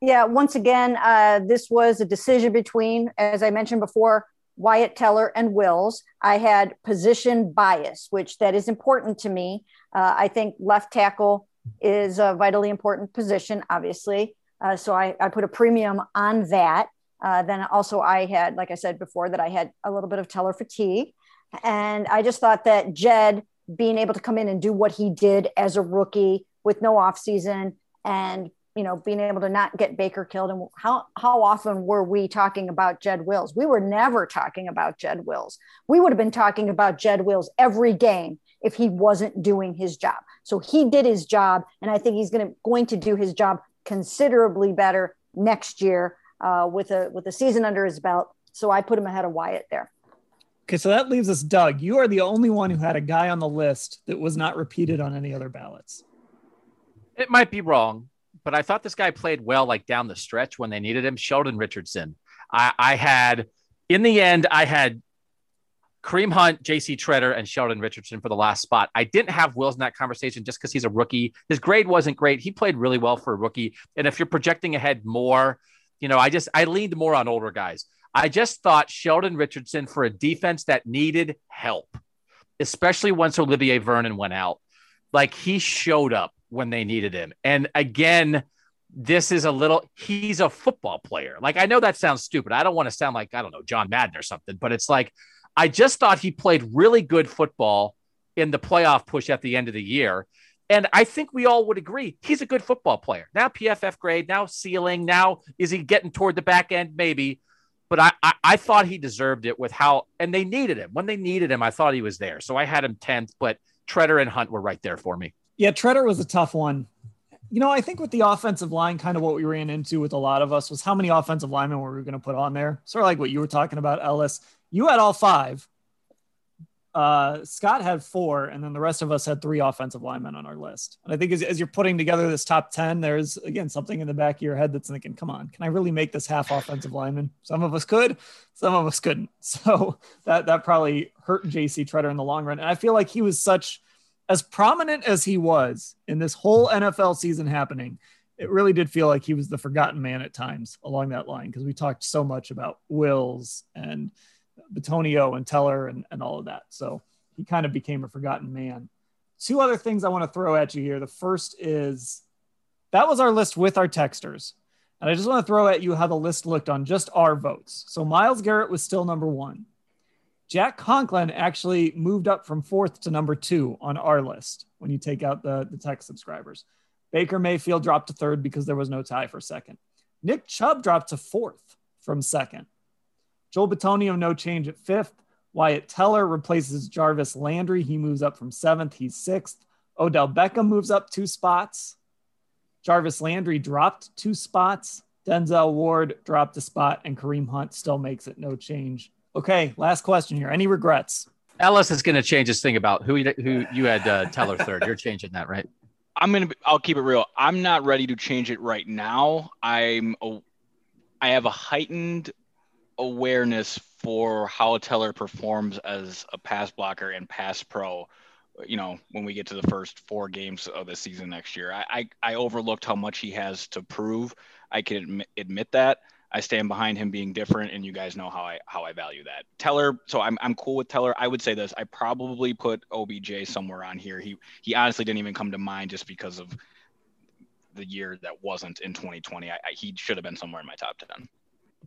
Yeah, once again, uh, this was a decision between, as I mentioned before, Wyatt Teller and Wills. I had position bias, which that is important to me. Uh, I think left tackle is a vitally important position, obviously. Uh, so I, I, put a premium on that. Uh, then also, I had, like I said before, that I had a little bit of Teller fatigue. And I just thought that Jed being able to come in and do what he did as a rookie with no offseason and you know being able to not get Baker killed and how how often were we talking about Jed Wills? We were never talking about Jed Wills. We would have been talking about Jed Wills every game if he wasn't doing his job. So he did his job and I think he's going to going to do his job considerably better next year uh, with a with a season under his belt. So I put him ahead of Wyatt there. Okay, so that leaves us Doug. You are the only one who had a guy on the list that was not repeated on any other ballots. It might be wrong, but I thought this guy played well like down the stretch when they needed him. Sheldon Richardson. I, I had in the end, I had Kareem Hunt, JC Tretter, and Sheldon Richardson for the last spot. I didn't have Wills in that conversation just because he's a rookie. His grade wasn't great. He played really well for a rookie. And if you're projecting ahead more, you know, I just I leaned more on older guys. I just thought Sheldon Richardson for a defense that needed help, especially once Olivier Vernon went out. Like he showed up when they needed him. And again, this is a little he's a football player. Like I know that sounds stupid. I don't want to sound like I don't know John Madden or something, but it's like I just thought he played really good football in the playoff push at the end of the year. And I think we all would agree he's a good football player. Now PFF grade, now ceiling, now is he getting toward the back end? Maybe. But I, I, I thought he deserved it with how and they needed him. When they needed him, I thought he was there. So I had him 10th, but Tretter and Hunt were right there for me. Yeah, Tretter was a tough one. You know, I think with the offensive line, kind of what we ran into with a lot of us was how many offensive linemen were we going to put on there? Sort of like what you were talking about, Ellis. You had all five. Uh, Scott had four, and then the rest of us had three offensive linemen on our list. And I think as, as, you're putting together this top 10, there's again something in the back of your head that's thinking, come on, can I really make this half offensive lineman? Some of us could, some of us couldn't. So that that probably hurt JC Tretter in the long run. And I feel like he was such as prominent as he was in this whole hmm. NFL season happening. It really did feel like he was the forgotten man at times along that line because we talked so much about Wills and Bitonio and Teller and, and all of that. So he kind of became a forgotten man. Two other things I want to throw at you here. The first is that was our list with our texters. And I just want to throw at you how the list looked on just our votes. So Myles Garrett was still number one. Jack Conklin actually moved up from fourth to number two on our list when you take out the, the text subscribers. Baker Mayfield dropped to third because there was no tie for second. Nick Chubb dropped to fourth from second. Joel Bitonio, no change at fifth. Wyatt Teller replaces Jarvis Landry. He moves up from seventh. He's sixth. Odell Beckham moves up two spots. Jarvis Landry dropped two spots. Denzel Ward dropped a spot, and Kareem Hunt still makes it no change. Okay, last question here. Any regrets? Ellis is going to change his thing about who who you had uh, Teller third. You're changing that, right? I'm gonna. I'll keep it real. I'm not ready to change it right now. I'm. A, I have a heightened awareness for how Teller performs as a pass blocker and pass pro. You know, when we get to the first four games of the season next year, I I, I overlooked how much he has to prove. I can admit, admit that. I stand behind him being different, and you guys know how I how I value that. Teller, so I'm I'm cool with Teller. I would say this: I probably put OBJ somewhere on here. He he honestly didn't even come to mind just because of the year that wasn't in 2020. I, I, he should have been somewhere in my top ten.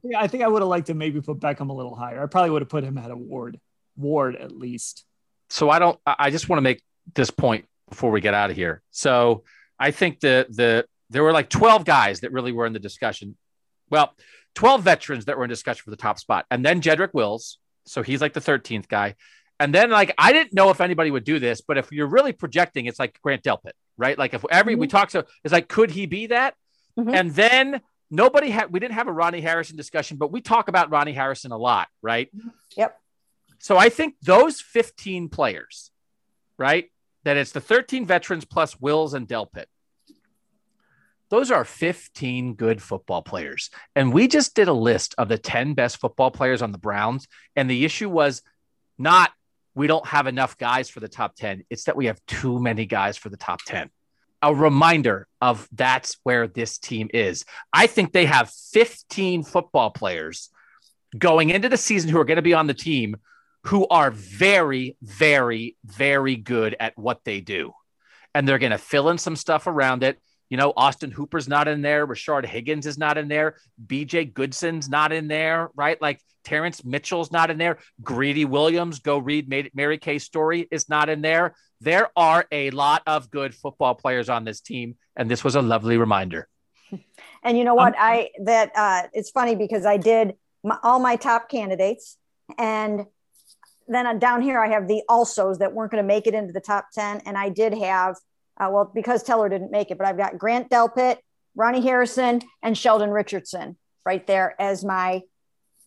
Yeah, I think I would have liked to maybe put Beckham a little higher. I probably would have put him at a Ward, Ward at least. So I don't. I just want to make this point before we get out of here. So I think the the there were like 12 guys that really were in the discussion. Well, 12 veterans that were in discussion for the top spot, and then Jedrick Wills. So he's like the 13th guy. And then like I didn't know if anybody would do this, but if you're really projecting, it's like Grant Delpit, right? Like if every mm-hmm. we talk so it's like, could he be that? Mm-hmm. And then nobody had we didn't have a Ronnie Harrison discussion, but we talk about Ronnie Harrison a lot, right? Yep. So I think those 15 players, right? That it's the 13 veterans plus Wills and Delpit. Those are 15 good football players. And we just did a list of the 10 best football players on the Browns. And the issue was not we don't have enough guys for the top 10, it's that we have too many guys for the top 10. A reminder of that's where this team is. I think they have 15 football players going into the season who are going to be on the team who are very, very, very good at what they do. And they're going to fill in some stuff around it. You know, Austin Hooper's not in there. Rashard Higgins is not in there. BJ Goodson's not in there, right? Like Terrance Mitchell's not in there. Greedy Williams, go read Mary Kay's story, is not in there. There are a lot of good football players on this team. And this was a lovely reminder. And you know what? Um, I, that, uh, it's funny because I did my, all my top candidates and then down here I have the alsos that weren't going to make it into the top 10. And I did have uh, well, because Teller didn't make it, but I've got Grant Delpit, Ronnie Harrison, and Sheldon Richardson right there as my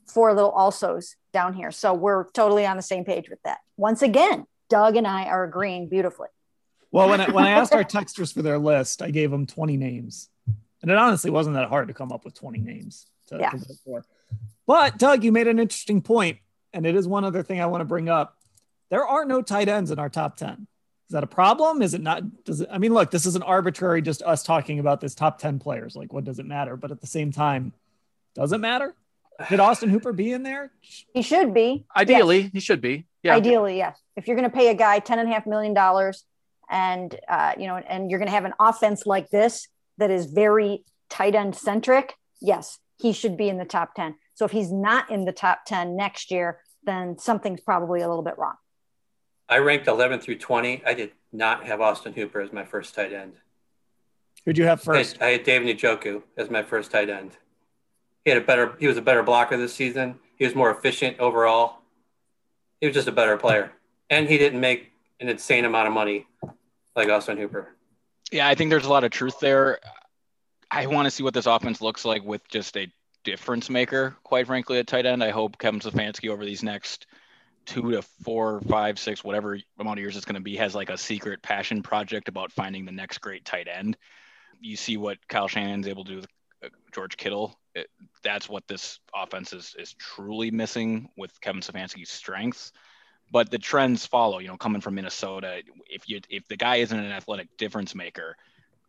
four little alsos down here. So we're totally on the same page with that. Once again, Doug and I are agreeing beautifully. Well, when I, when I asked our texters for their list, I gave them 20 names. And it honestly wasn't that hard to come up with 20 names to, yeah. to. But Doug, you made an interesting point, and it is one other thing I want to bring up. There are no tight ends in our top 10. Is that a problem? Is it not? Does it? I mean, look, this is an arbitrary, just us talking about this top 10 players. Like, what does it matter? But at the same time, does it matter? Did Austin Hooper be in there? He should be. Ideally, yes. he should be. Yeah. Ideally, yes. If you're going to pay a guy ten and a half million dollars, and uh, you know, and you're going to have an offense like this that is very tight end centric, yes, he should be in the top ten. So if he's not in the top ten next year, then something's probably a little bit wrong. I ranked 11 through 20. I did not have Austin Hooper as my first tight end. Who'd you have first? I had, I had David Njoku as my first tight end. He had a better. He was a better blocker this season. He was more efficient overall. He was just a better player, and he didn't make an insane amount of money like Austin Hooper. Yeah, I think there's a lot of truth there. I want to see what this offense looks like with just a difference maker. Quite frankly, at tight end, I hope Kevin Stefanski over these next two to four, five, six, whatever amount of years it's going to be, has like a secret passion project about finding the next great tight end. You see what Kyle Shanahan's able to do with uh, George Kittle. It, that's what this offense is is truly missing with Kevin Stefanski's strengths. But the trends follow. You know, coming from Minnesota, if you if the guy isn't an athletic difference maker,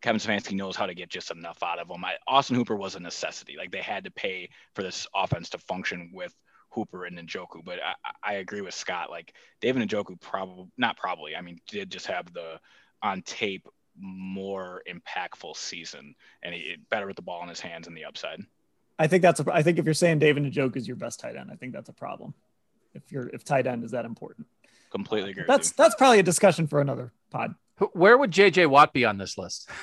Kevin Stefanski knows how to get just enough out of him. I, Austin Hooper was a necessity. Like they had to pay for this offense to function with Hooper and Njoku. But I, I agree with Scott. Like David Njoku probably not probably. I mean, did just have the on tape more impactful season and he better with the ball in his hands and the upside. I think that's a, I think if you're saying David Njoku is your best tight end, I think that's a problem. If you're if tight end is that important. Completely agree. That's that's probably a discussion for another pod. Where would JJ Watt be on this list?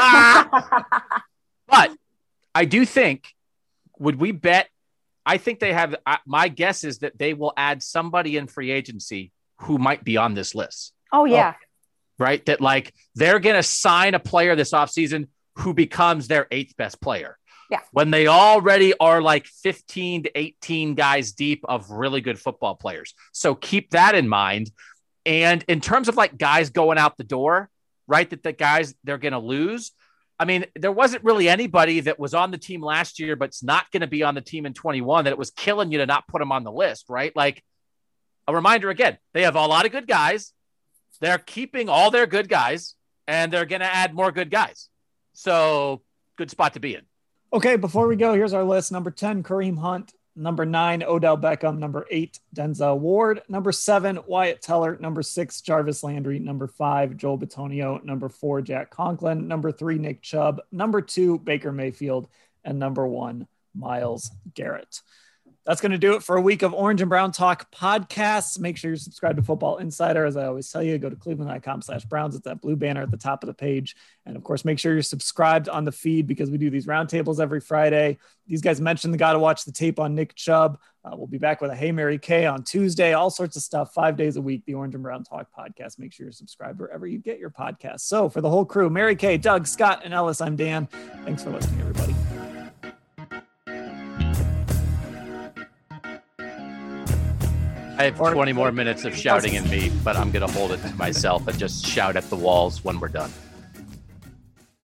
Ah! but I do think would we bet I think they have. Uh, my guess is that they will add somebody in free agency who might be on this list. Oh yeah. Oh, right. That like they're going to sign a player this offseason who becomes their eighth best player. Yeah. When they already are like 15 to 18 guys deep of really good football players. So keep that in mind. And in terms of like guys going out the door, right? That the guys they're going to lose. I mean, there wasn't really anybody that was on the team last year, but's not going to be on the team in 21 that it was killing you to not put them on the list, right? Like a reminder again, they have a lot of good guys. They're keeping all their good guys and they're going to add more good guys. So good spot to be in. Okay, before we go, here's our list. Number 10, Kareem Hunt. Number nine, Odell Beckham. Number eight, Denzel Ward. Number seven, Wyatt Teller. Number six, Jarvis Landry. Number five, Joel Bitonio. Number four, Jack Conklin. Number three, Nick Chubb. Number two, Baker Mayfield. And number one, Myles Garrett. That's going to do it for a week of Orange and Brown Talk podcasts. Make sure you subscribe to Football Insider. As I always tell you, go to cleveland.com slash Browns. It's that blue banner at the top of the page. And of course, make sure you're subscribed on the feed because we do these roundtables every Friday. These guys mentioned the got to watch the tape on Nick Chubb. Uh, we'll be back with a Hey Mary Kay on Tuesday, all sorts of stuff, five days a week, the Orange and Brown Talk podcast. Make sure you're subscribed wherever you get your podcast. So for the whole crew, Mary Kay, Doug, Scott, and Ellis, I'm Dan. Thanks for listening, everybody. I have 20 more minutes of shouting in me, but I'm going to hold it to myself and just shout at the walls when we're done.